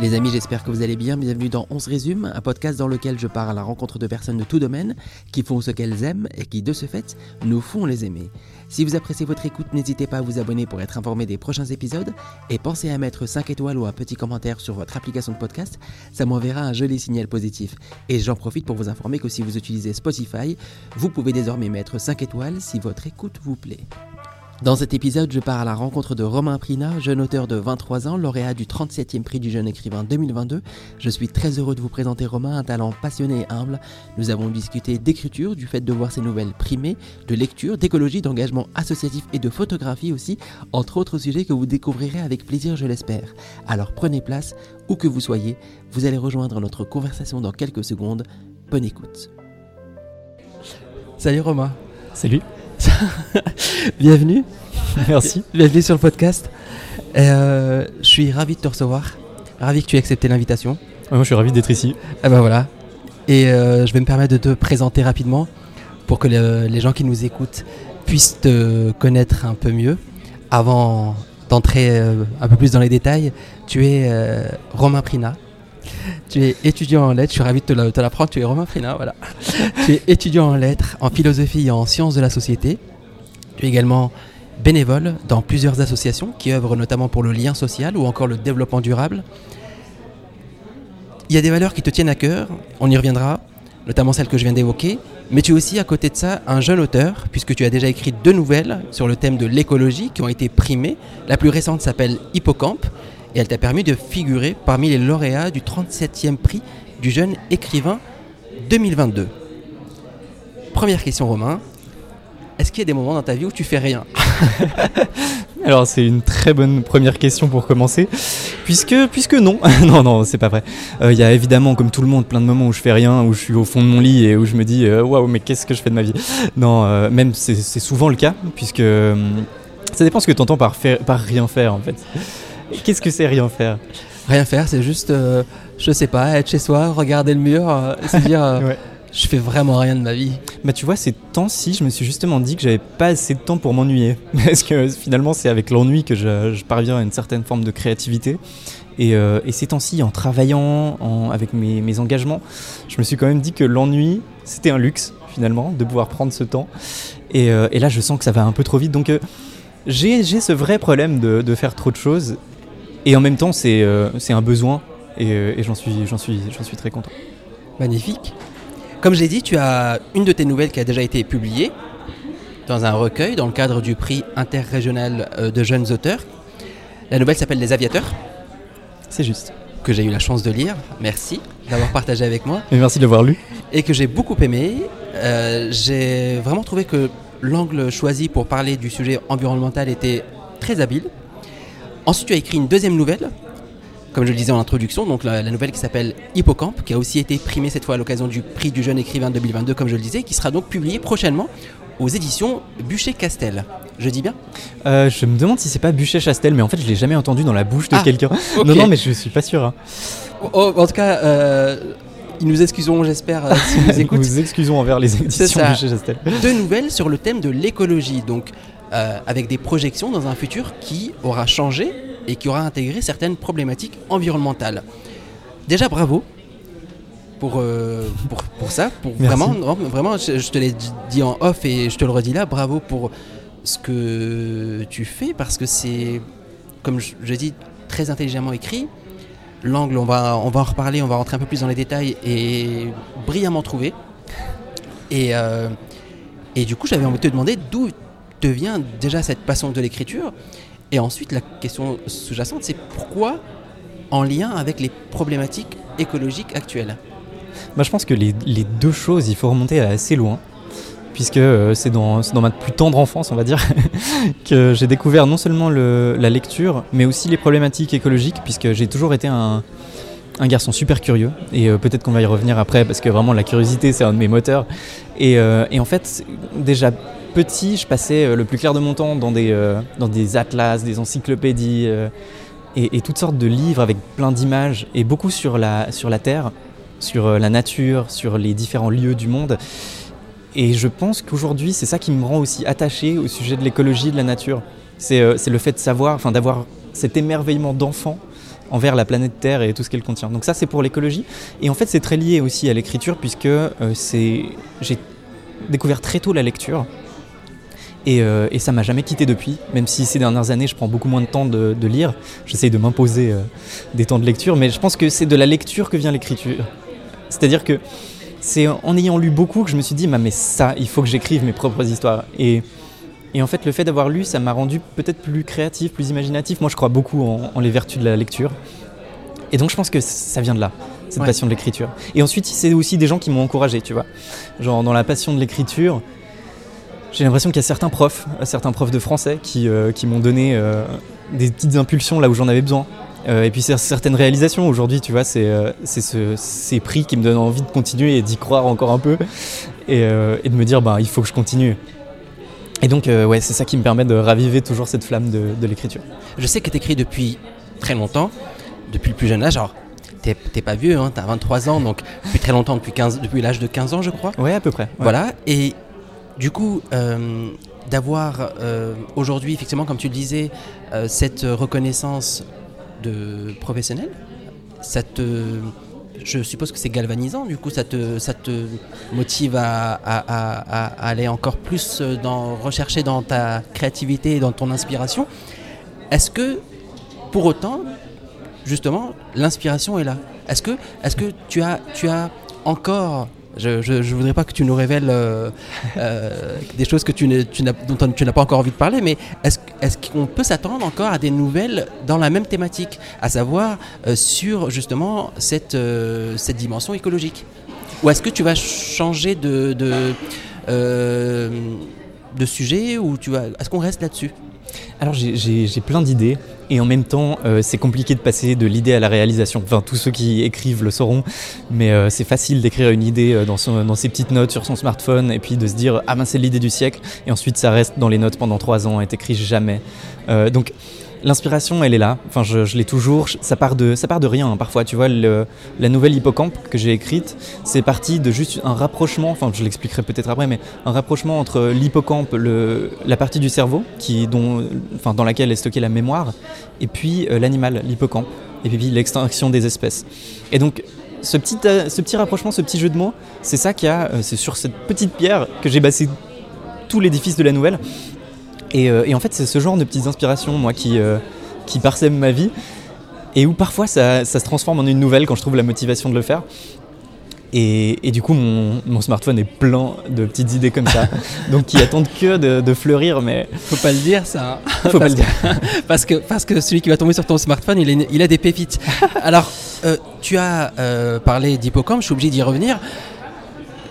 Les amis, j'espère que vous allez bien. Bienvenue dans On se résume, un podcast dans lequel je pars à la rencontre de personnes de tout domaine qui font ce qu'elles aiment et qui, de ce fait, nous font les aimer. Si vous appréciez votre écoute, n'hésitez pas à vous abonner pour être informé des prochains épisodes et pensez à mettre 5 étoiles ou un petit commentaire sur votre application de podcast, ça m'enverra un joli signal positif. Et j'en profite pour vous informer que si vous utilisez Spotify, vous pouvez désormais mettre 5 étoiles si votre écoute vous plaît. Dans cet épisode, je pars à la rencontre de Romain Prina, jeune auteur de 23 ans, lauréat du 37e prix du jeune écrivain 2022. Je suis très heureux de vous présenter Romain, un talent passionné et humble. Nous avons discuté d'écriture, du fait de voir ses nouvelles primées, de lecture, d'écologie, d'engagement associatif et de photographie aussi, entre autres sujets que vous découvrirez avec plaisir, je l'espère. Alors prenez place, où que vous soyez, vous allez rejoindre notre conversation dans quelques secondes. Bonne écoute. Salut Romain. Salut. Bienvenue. Merci. Bienvenue sur le podcast. Euh, je suis ravi de te recevoir. Ravi que tu aies accepté l'invitation. moi, je suis ravi d'être ici. Ah ben voilà. Et euh, je vais me permettre de te présenter rapidement pour que les gens qui nous écoutent puissent te connaître un peu mieux. Avant d'entrer euh, un peu plus dans les détails, tu es Romain Prina. Tu es étudiant en lettres, je suis ravi de te l'apprendre, tu es Romain Prina, voilà. tu es étudiant en lettres, en philosophie et en sciences de la société. Tu es également bénévole dans plusieurs associations qui œuvrent notamment pour le lien social ou encore le développement durable. Il y a des valeurs qui te tiennent à cœur, on y reviendra, notamment celles que je viens d'évoquer, mais tu es aussi à côté de ça un jeune auteur, puisque tu as déjà écrit deux nouvelles sur le thème de l'écologie qui ont été primées. La plus récente s'appelle Hippocampe, et elle t'a permis de figurer parmi les lauréats du 37e prix du jeune écrivain 2022. Première question Romain, est-ce qu'il y a des moments dans ta vie où tu fais rien Alors c'est une très bonne première question pour commencer, puisque, puisque non, non, non, c'est pas vrai. Euh, il y a évidemment, comme tout le monde, plein de moments où je fais rien, où je suis au fond de mon lit et où je me dis, euh, waouh, mais qu'est-ce que je fais de ma vie? Non, euh, même c'est souvent le cas, puisque ça dépend ce que tu entends par, faire, par rien faire en fait. Qu'est-ce que c'est rien faire Rien faire, c'est juste, je sais pas, être chez soi, regarder le mur, se dire je fais vraiment rien de ma vie. Bah tu vois, ces temps-ci, je me suis justement dit que j'avais pas assez de temps pour m'ennuyer. Parce que finalement, c'est avec l'ennui que je, parviens à une certaine forme de créativité. Et, euh, ces temps-ci, en travaillant, avec mes, engagements, je me suis quand même dit que l'ennui, c'était un luxe, finalement, de pouvoir prendre ce temps. Et, euh, là, je sens que ça va un peu trop vite. Donc, euh, j'ai ce vrai problème de, faire trop de choses. Et en même temps, c'est un besoin. Et, et j'en suis, suis, suis très content. Magnifique. Comme je l'ai dit, tu as une de tes nouvelles qui a déjà été publiée dans un recueil dans le cadre du prix interrégional euh, de jeunes auteurs. La nouvelle s'appelle Les Aviateurs. C'est juste. Que j'ai eu la chance de lire. Merci d'avoir partagé avec moi. Et merci de l'avoir lu. Et que j'ai beaucoup aimé. Euh, j'ai vraiment trouvé que l'angle choisi pour parler du sujet environnemental était très habile. Ensuite, tu as écrit une deuxième nouvelle comme je le disais en introduction, donc la, nouvelle qui s'appelle Hippocampe, qui a aussi été primée cette fois à l'occasion du prix du jeune écrivain 2022, comme je le disais, qui sera donc publiée prochainement aux éditions Bûcher-Castel. Je dis bien? Euh, Je me demande si c'est pas Bûcher-Castel, mais en fait je l'ai jamais entendu dans la bouche de ah, quelqu'un. Non, non, mais je suis pas sûr. Hein. en tout cas, euh, nous excusons, j'espère, euh, si nous écoutent. nous excusons envers les éditions Bûcher-Castel. Deux nouvelles sur le thème de l'écologie, donc euh, avec des projections dans un futur qui aura changé et qui aura intégré certaines problématiques environnementales. Déjà, bravo pour, euh, pour, ça. Pour vraiment, vraiment, je, te l'ai dit en off et je te le redis là, bravo pour ce que tu fais parce que c'est, comme je, dis, très intelligemment écrit. L'angle, on va, on va en reparler, on va rentrer un peu plus dans les détails et brillamment trouvé. Et, euh, et du coup, j'avais envie de te demander d'où te vient déjà cette passion de l'écriture. Et ensuite, la question sous-jacente, c'est pourquoi en lien avec les problématiques écologiques actuelles? Bah, Je pense que les, deux choses, il faut remonter assez loin, puisque euh, c'est dans, dans, ma plus tendre enfance, on va dire, que j'ai découvert non seulement le, la lecture, mais aussi les problématiques écologiques, puisque j'ai toujours été un, un garçon super curieux, et euh, peut-être qu'on va y revenir après, parce que vraiment la curiosité, c'est un de mes moteurs. Et, euh, et en fait, déjà petit, je passais euh, le plus clair de mon temps dans des, euh, dans des atlas, des encyclopédies euh, et, toutes sortes de livres avec plein d'images et beaucoup sur la, sur la Terre, sur la nature, sur les différents lieux du monde. Et je pense qu'aujourd'hui, c'est ça qui me rend aussi attaché au sujet de l'écologie, de la nature. C'est le fait de savoir, enfin d'avoir cet émerveillement d'enfant envers la planète Terre et tout ce qu'elle contient. Donc ça c'est pour l'écologie. Et en fait c'est très lié aussi à l'écriture puisque j'ai découvert très tôt la lecture. Et, euh, et ça m'a jamais quitté depuis, même si ces dernières années je prends beaucoup moins de temps de, de lire. J'essaye de m'imposer euh, des temps de lecture, mais je pense que c'est de la lecture que vient l'écriture. C'est-à-dire que c'est en ayant lu beaucoup que je me suis dit, bah, mais ça, il faut que j'écrive mes propres histoires. Et, et en fait, le fait d'avoir lu, ça m'a rendu peut-être plus créatif, plus imaginatif. Moi, je crois beaucoup en, en les vertus de la lecture. Et donc, je pense que ça vient de là, cette Ouais. passion de l'écriture. Et ensuite, c'est aussi des gens qui m'ont encouragé, tu vois. Genre, dans la passion de l'écriture, j'ai l'impression qu'il y a certains profs, certains profs de français qui, euh, qui m'ont donné euh, des petites impulsions là où j'en avais besoin. Euh, et puis certaines réalisations aujourd'hui, tu vois, c'est ce- ces prix qui me donnent envie de continuer et d'y croire encore un peu et, et de me dire, bah, il faut que je continue. Et donc, ouais, c'est ça qui me permet de raviver toujours cette flamme de, de l'écriture. Je sais que tu écris depuis très longtemps, depuis le plus jeune âge. Alors, t'es pas vieux, hein, tu as 23 ans, donc depuis très longtemps, depuis, 15 depuis l'âge de 15 ans, je crois. Ouais, à peu près. ouais. Voilà. Et du coup, euh, d'avoir euh, aujourd'hui, effectivement, comme tu le disais, euh, cette reconnaissance de professionnel, ça te. Je suppose que c'est galvanisant, du coup, ça te, ça te motive à, à- aller encore plus dans, rechercher dans ta créativité et dans ton inspiration. Est-ce que, pour autant, justement, l'inspiration est là? Est-ce que, est que tu, as, tu as encore. Je, je, je voudrais pas que tu nous révèles euh, euh, des choses que tu n'as- dont tu n'as pas encore envie de parler, mais est-ce est qu'on peut s'attendre encore à des nouvelles dans la même thématique, à savoir euh, sur justement cette, cette dimension écologique? Ou est-ce que tu vas changer de, de, de sujet ou tu vas, est-ce qu'on reste là-dessus? Alors j'ai- plein d'idées et en même temps euh, c'est compliqué de passer de l'idée à la réalisation. Enfin tous ceux qui écrivent le sauront, mais euh, c'est facile d'écrire une idée euh, dans, ses petites notes sur son smartphone et puis de se dire ah ben c'est l'idée du siècle et ensuite ça reste dans les notes pendant trois ans et t'écris jamais. Donc L'inspiration, elle est là. Enfin, je, l'ai toujours. Ça part de, ça part de rien. hein, parfois, tu vois, le- la nouvelle hippocampe que j'ai écrite, c'est parti de juste un rapprochement. Enfin, je l'expliquerai peut-être après, mais un rapprochement entre l'hippocampe, la partie du cerveau, qui, dans laquelle est stockée la mémoire, et puis euh, l'animal, l'hippocampe, et puis l'extinction des espèces. Et donc, ce petit, euh, ce petit rapprochement, ce petit jeu de mots, c'est ça qu'il y a. euh, c'est sur cette petite pierre que j'ai basé tout l'édifice de la nouvelle. Et, euh, et en fait, c'est ce genre de petites inspirations, moi, qui, euh, qui parsèment ma vie, et où parfois ça, ça se transforme en une nouvelle quand je trouve la motivation de le faire. Et, et du coup, mon, mon smartphone est plein de petites idées comme ça, donc qui attendent que de, de fleurir, mais Faut pas le dire ça. hein. faut pas le dire. parce que, parce que celui qui va tomber sur ton smartphone, il, est- il a des pépites. Alors, euh, tu as euh, parlé d'hippocampe, je suis obligé d'y revenir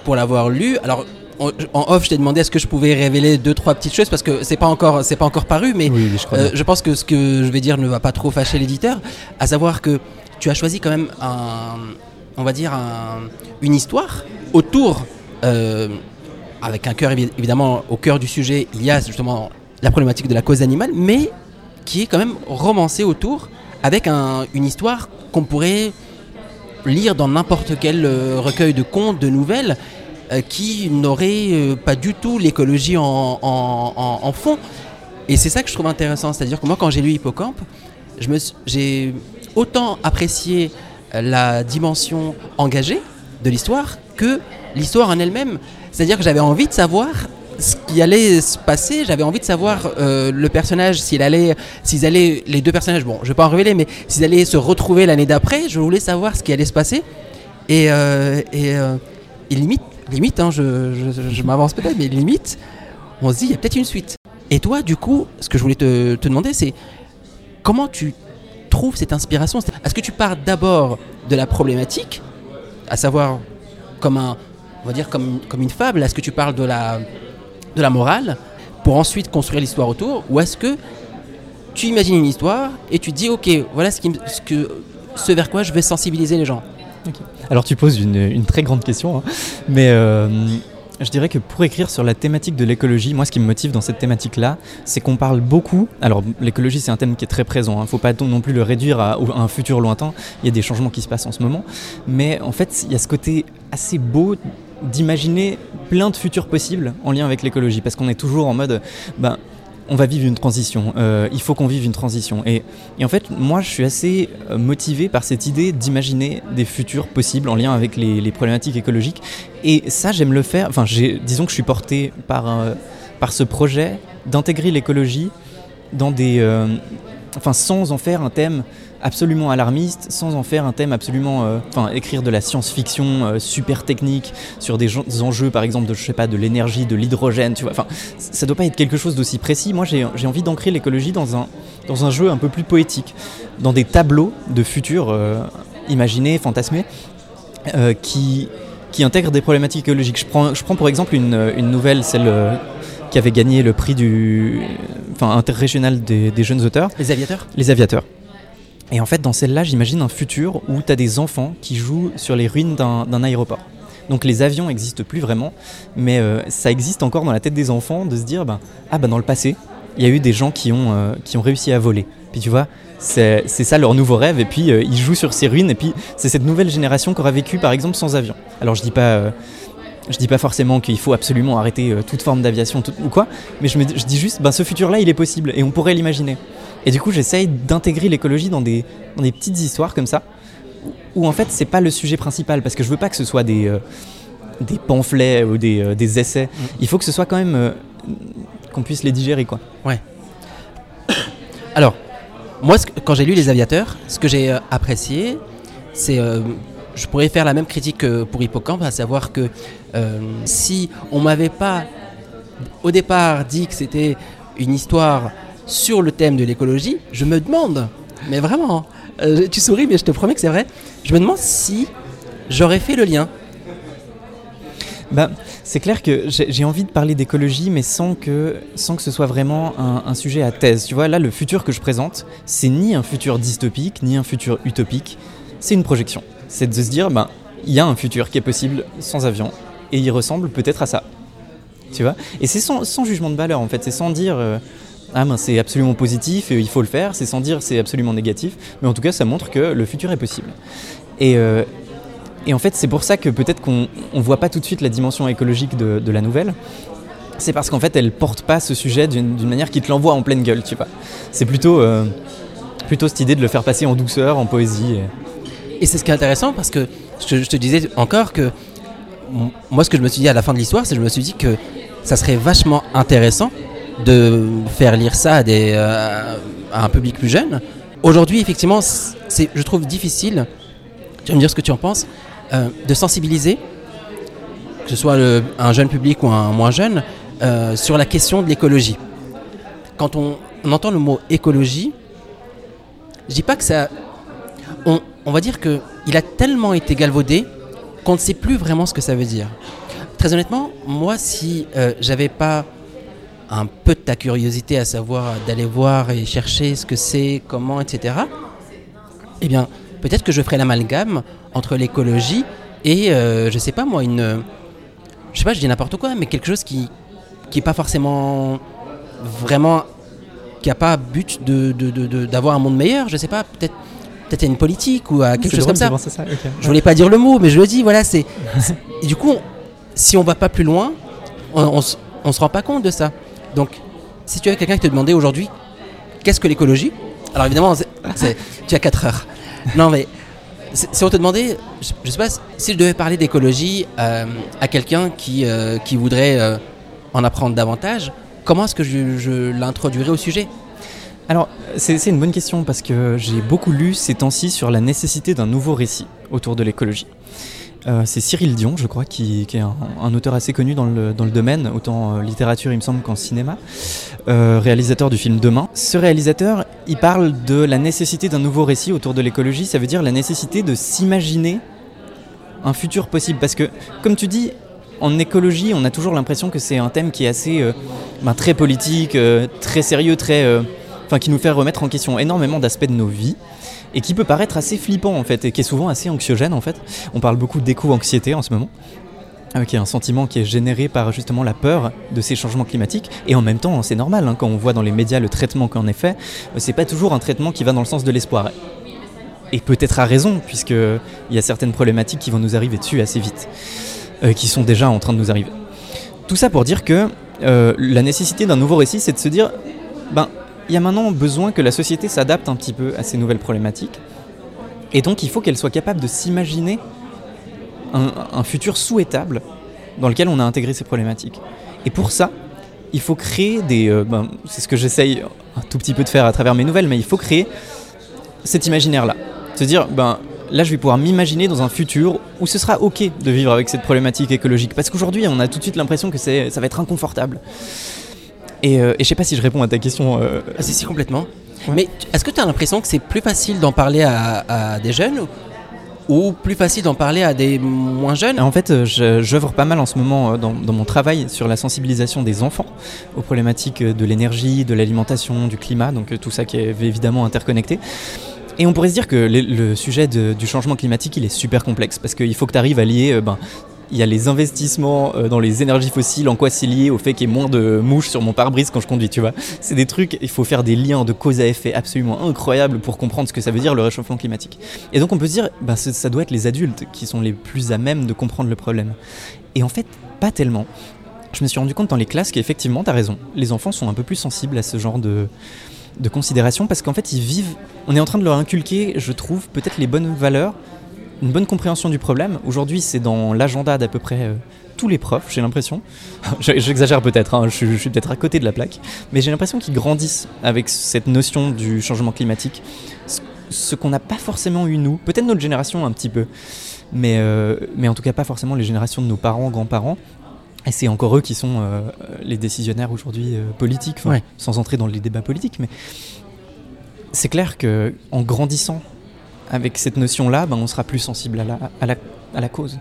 pour l'avoir lu. Alors, en, en off, je t'ai demandé est-ce que je pouvais révéler deux trois petites choses parce que c'est pas encore c'est pas encore paru, mais Oui, je euh, je pense que ce que je vais dire ne va pas trop fâcher l'éditeur, à savoir que tu as choisi quand même un, on va dire un- une histoire autour, euh, avec un cœur évi- évidemment au cœur du sujet, il y a justement la problématique de la cause animale, mais qui est quand même romancée autour, avec un- une histoire qu'on pourrait lire dans n'importe quel euh, recueil de contes, de nouvelles, qui n'aurait euh, pas du tout l'écologie en, fond. Et c'est ça que je trouve intéressant, c'est-à-dire que moi quand j'ai lu Hippocampe, j'ai autant apprécié euh, la dimension engagée de l'histoire que l'histoire en elle-même. C'est-à-dire que j'avais envie de savoir ce qui allait se passer, j'avais envie de savoir euh, le personnage, s'il allait, s'ils allaient, les deux personnages, bon, je vais pas en révéler, mais s'ils allaient se retrouver l'année d'après, je voulais savoir ce qui allait se passer. Et, euh, et, euh, et limite, limite, hein, je, je- m'avance peut-être, mais limite, on se dit, il y a peut-être une suite. Et toi, du coup, ce que je voulais te, te demander, c'est comment tu trouves cette inspiration? Est-ce que tu pars d'abord de la problématique, à savoir comme un, on va dire comme, comme une fable Est-ce que tu parles de la, de la morale pour ensuite construire l'histoire autour Ou est-ce que tu imagines une histoire et tu dis, ok, voilà ce, qui, ce, que, ce vers quoi je vais sensibiliser les gens? Alors tu poses une, très grande question, hein. mais euh, je dirais que pour écrire sur la thématique de l'écologie, moi ce qui me motive dans cette thématique-là, c'est qu'on parle beaucoup. Alors l'écologie c'est un thème qui est très présent, il ne faut pas non plus le réduire à, à un futur lointain, il y a des changements qui se passent en ce moment, mais en fait il y a ce côté assez beau d'imaginer plein de futurs possibles en lien avec l'écologie, parce qu'on est toujours en mode, ben, on va vivre une transition, euh, il faut qu'on vive une transition. Et, en fait, moi, je suis assez euh, motivé par cette idée d'imaginer des futurs possibles en lien avec les, problématiques écologiques. Et ça, j'aime le faire. Enfin, disons que je suis porté par, euh, par ce projet d'intégrer l'écologie dans des, enfin, sans en faire un thème absolument alarmiste, sans en faire un thème absolument, euh, enfin, écrire de la science-fiction euh, super technique sur des, des, enjeux, par exemple, de, je sais pas, de l'énergie, de l'hydrogène, tu vois. Enfin, ça doit pas être quelque chose d'aussi précis. Moi, j'ai envie d'ancrer l'écologie dans un, dans un jeu un peu plus poétique, dans des tableaux de futur euh, imaginés, fantasmés, qui, qui intègrent des problématiques écologiques. Je prends, je prends pour exemple une, une nouvelle, celle qui avait gagné le prix du, enfin, interrégional des, des jeunes auteurs. Les aviateurs? Les aviateurs. Et en fait, dans celle-là, j'imagine un futur où tu as des enfants qui jouent sur les ruines d'un aéroport. Donc les avions n'existent plus vraiment, mais euh, ça existe encore dans la tête des enfants de se dire, ben, ah ben dans le passé, il y a eu des gens qui ont, euh, qui ont réussi à voler. Puis tu vois, c'est ça leur nouveau rêve, et puis euh, ils jouent sur ces ruines, et puis c'est cette nouvelle génération qui aura vécu par exemple sans avion. Alors je dis pas... je dis pas forcément qu'il faut absolument arrêter toute forme d'aviation ou quoi, mais je, je dis juste, ben, ce futur-là, il est possible et on pourrait l'imaginer. Et du coup, j'essaye d'intégrer l'écologie dans des, dans des petites histoires comme ça, où, en fait, c'est pas le sujet principal, parce que je veux pas que ce soit des, euh, des pamphlets ou des, euh, des essais. Mmh. Il faut que ce soit quand même euh, qu'on puisse les digérer, quoi. Ouais. Alors, moi, quand j'ai lu Les Aviateurs, ce que j'ai apprécié, c'est je pourrais faire la même critique que pour Hippocampe, à savoir que euh, si on m'avait pas au départ dit que c'était une histoire sur le thème de l'écologie, je me demande, mais vraiment, euh, tu souris, mais je te promets que c'est vrai, je me demande si j'aurais fait le lien. Bah, c'est clair que j'ai envie de parler d'écologie, mais sans que, sans que ce soit vraiment un, un, sujet à thèse. Tu vois, là, le futur que je présente, c'est ni un futur dystopique, ni un futur utopique, c'est une projection. C'est de se dire, ben, il y a un futur qui est possible sans avion, et il ressemble peut-être à ça. Tu vois? Et c'est sans, sans, jugement de valeur, en fait, c'est sans dire... Euh, ah ben c'est absolument positif et il faut le faire, c'est sans dire c'est absolument négatif, mais en tout cas ça montre que le futur est possible. Et, euh, en fait c'est pour ça que peut-être qu'on ne voit pas tout de suite la dimension écologique de, la nouvelle, c'est parce qu'en fait elle porte pas ce sujet d'une manière qui te l'envoie en pleine gueule, tu vois. C'est plutôt, euh, plutôt cette idée de le faire passer en douceur, en poésie. Et, et c'est ce qui est intéressant parce que je, je te disais encore que moi ce que je me suis dit à la fin de l'histoire, c'est que je me suis dit que ça serait vachement intéressant de faire lire ça euh, à un public plus jeune. Aujourd'hui, effectivement, c'est, je trouve difficile, tu vas me dire ce que tu en penses, euh, de sensibiliser, que ce soit un jeune public ou un moins jeune, euh, sur la question de l'écologie. Quand on, entend le mot écologie, je dis pas que ça... On, on va dire qu'il a tellement été galvaudé qu'on ne sait plus vraiment ce que ça veut dire. Très honnêtement, moi, si j'avais pas un peu de ta curiosité, à savoir d'aller voir et chercher ce que c'est, comment, etc., eh bien, peut-être que je ferai l'amalgame entre l'écologie et, euh, je sais pas moi, une. Je sais pas, je dis n'importe quoi, mais quelque chose qui qui est pas forcément vraiment. qui a pas but de, de, de, d'avoir un monde meilleur, je sais pas, peut-être. Peut-être une politique ou à quelque chose comme ça. ça. Okay. Je voulais pas dire le mot, mais je le dis, voilà, c'est. du coup, on, si on va pas plus loin, on, on, on se rend pas compte de ça. Donc, si tu as quelqu'un qui te demandait aujourd'hui qu'est-ce que l'écologie, alors évidemment, tu as 4 heures. Non, mais si on te demandait, je, je sais pas, si je devais parler d'écologie euh, à quelqu'un qui, euh, voudrait euh, en apprendre davantage, comment est-ce que je l'introduirais au sujet? Alors, c'est une bonne question parce que j'ai beaucoup lu ces temps-ci sur la nécessité d'un nouveau récit autour de l'écologie. Euh, c'est Cyril Dion, je crois, qui, est un, auteur assez connu dans le, domaine, autant euh, littérature, il me semble, qu'en cinéma, euh, réalisateur du film Demain. Ce réalisateur, il parle de la nécessité d'un nouveau récit autour de l'écologie, ça veut dire la nécessité de s'imaginer un futur possible. Parce que, comme tu dis, en écologie, on a toujours l'impression que c'est un thème qui est assez ben, très politique, très sérieux, très, enfin, qui nous fait remettre en question énormément d'aspects de nos vies et qui peut paraître assez flippant en fait et qui est souvent assez anxiogène en fait. On parle beaucoup d'éco-anxiété en ce moment euh, qui est un sentiment qui est généré par justement la peur de ces changements climatiques. Et en même temps c'est normal hein, quand on voit dans les médias le traitement qu'en est fait euh, c'est pas toujours un traitement qui va dans le sens de l'espoir. Et peut-être à raison puisque il y a certaines problématiques qui vont nous arriver dessus assez vite euh, qui sont déjà en train de nous arriver. Tout ça pour dire que la nécessité d'un nouveau récit c'est de se dire ben, il y a maintenant besoin que la société s'adapte un petit peu à ces nouvelles problématiques. Et donc il faut qu'elle soit capable de s'imaginer un, futur souhaitable dans lequel on a intégré ces problématiques. Et pour ça, il faut créer des... euh, ben, c'est ce que j'essaye un tout petit peu de faire à travers mes nouvelles, mais il faut créer cet imaginaire-là. Se dire, ben, là je vais pouvoir m'imaginer dans un futur où ce sera ok de vivre avec cette problématique écologique. Parce qu'aujourd'hui, on a tout de suite l'impression que ça va être inconfortable. Et, euh, et je sais pas si je réponds à ta question. euh, Ah, si, si, complètement. Ouais. Mais est-ce que tu as l'impression que c'est plus facile d'en parler à, à des jeunes ou, plus facile d'en parler à des moins jeunes? En fait, euh, j'œuvre pas mal en ce moment euh, dans, dans mon travail sur la sensibilisation des enfants aux problématiques euh, de l'énergie, de l'alimentation, du climat, donc tout ça qui est évidemment interconnecté. Et on pourrait se dire que le, le sujet de- du changement climatique, il est super complexe parce qu'il faut que tu arrives à lier. ben, il y a les investissements euh, dans les énergies fossiles, en quoi c'est lié au fait qu'il y ait moins de mouches sur mon pare-brise quand je conduis, tu vois. C'est des trucs, il faut faire des liens de cause à effet absolument incroyables pour comprendre ce que ça veut dire le réchauffement climatique. Et donc on peut se dire, bah, ça doit être les adultes qui sont les plus à même de comprendre le problème. Et en fait, pas tellement. Je me suis rendu compte dans les classes qu'effectivement, tu as raison, les enfants sont un peu plus sensibles à ce genre de, de considération parce qu'en fait, ils vivent. On est en train de leur inculquer, je trouve, peut-être les bonnes valeurs, une bonne compréhension du problème. Aujourd'hui, c'est dans l'agenda d'à peu près euh, tous les profs, j'ai l'impression. Je- J'exagère peut-être, hein, je, suis- je suis peut-être à côté de la plaque, mais j'ai l'impression qu'ils grandissent avec cette notion du changement climatique. Ce- Ce qu'on n'a pas forcément eu nous, peut-être notre génération un petit peu, mais, euh, mais en tout cas pas forcément les générations de nos parents, grands-parents. Et c'est encore eux qui sont euh, les décisionnaires aujourd'hui politiques, Ouais. sans entrer dans les débats politiques, mais c'est clair que en grandissant avec cette notion-là, ben, on sera plus sensible à la, à la, à la cause.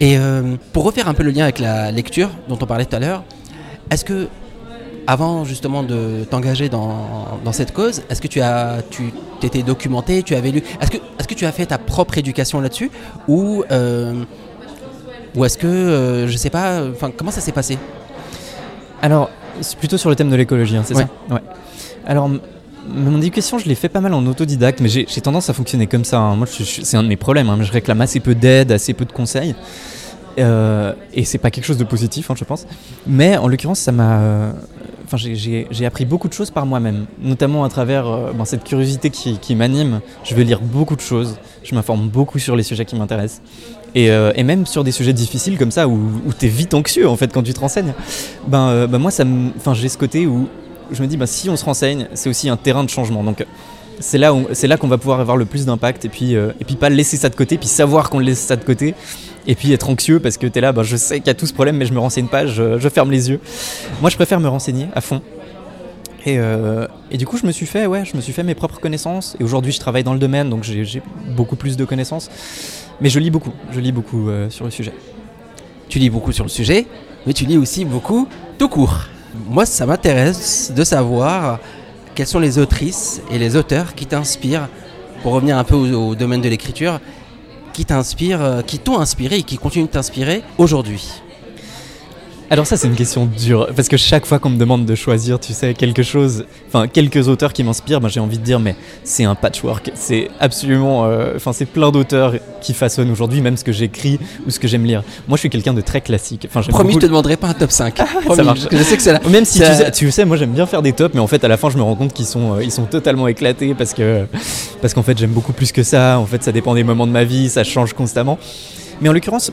Et euh, pour refaire un peu le lien avec la lecture dont on parlait tout à l'heure, est-ce que avant justement de t'engager dans, dans cette cause, est-ce que tu as tu t'étais documenté, tu avais lu, est-ce que est-ce que tu as fait ta propre éducation là-dessus ou euh, ou est-ce que euh, je sais pas, enfin comment ça s'est passé? Alors, c'est plutôt sur le thème de l'écologie, hein, c'est Ouais. ça? Ouais. Alors, mon éducation, je l'ai fait pas mal en autodidacte, mais j'ai tendance à fonctionner comme ça. hein. Moi, c'est un de mes problèmes. hein. Je réclame assez peu d'aide, assez peu de conseils. Euh, et c'est pas quelque chose de positif, hein, je pense. Mais en l'occurrence, ça m'a. euh, Enfin, j'ai- appris beaucoup de choses par moi-même, notamment à travers euh, ben, cette curiosité qui, m'anime. Je vais lire beaucoup de choses, je m'informe beaucoup sur les sujets qui m'intéressent. Et, euh, et même sur des sujets difficiles comme ça, où, où tu es vite anxieux en fait quand tu te renseignes. Ben, ben moi, j'ai ce côté où je me dis, ben, si on se renseigne, c'est aussi un terrain de changement. Donc c'est là, c'est là qu'on va pouvoir avoir le plus d'impact et puis, euh, et puis pas laisser ça de côté, puis savoir qu'on laisse ça de côté, et puis être anxieux parce que tu es là, ben, je sais qu'il y a tout ce problème, mais je me renseigne pas, je, je ferme les yeux. Moi, je préfère me renseigner à fond. Et, euh, et du coup, je me suis fait, ouais, je me suis fait mes propres connaissances. Et aujourd'hui, je travaille dans le domaine, donc j'ai j'ai beaucoup plus de connaissances. Mais je lis beaucoup, je lis beaucoup euh, sur le sujet. Tu lis beaucoup sur le sujet, mais tu lis aussi beaucoup tout court. Moi, ça m'intéresse de savoir quelles sont les autrices et les auteurs qui t'inspirent, pour revenir un peu au, domaine de l'écriture, qui t'inspirent, euh, qui t'ont inspiré et qui continuent de t'inspirer aujourd'hui. Alors ça c'est une question dure parce que chaque fois qu'on me demande de choisir, tu sais, quelque chose, enfin quelques auteurs qui m'inspirent, ben, j'ai envie de dire mais c'est un patchwork, c'est absolument, euh, enfin c'est plein d'auteurs qui façonnent aujourd'hui même ce que j'écris ou ce que j'aime lire. Moi je suis quelqu'un de très classique. Enfin Promis, je beaucoup- te demanderai pas un top 5. Promis, marche. je sais que c'est là. Même si Ça- tu sais, tu sais, moi j'aime bien faire des tops, mais en fait à la fin je me rends compte qu'ils sont, euh, ils sont totalement éclatés parce que parce qu'en fait j'aime beaucoup plus que ça. En fait ça dépend des moments de ma vie, ça change constamment. Mais en l'occurrence,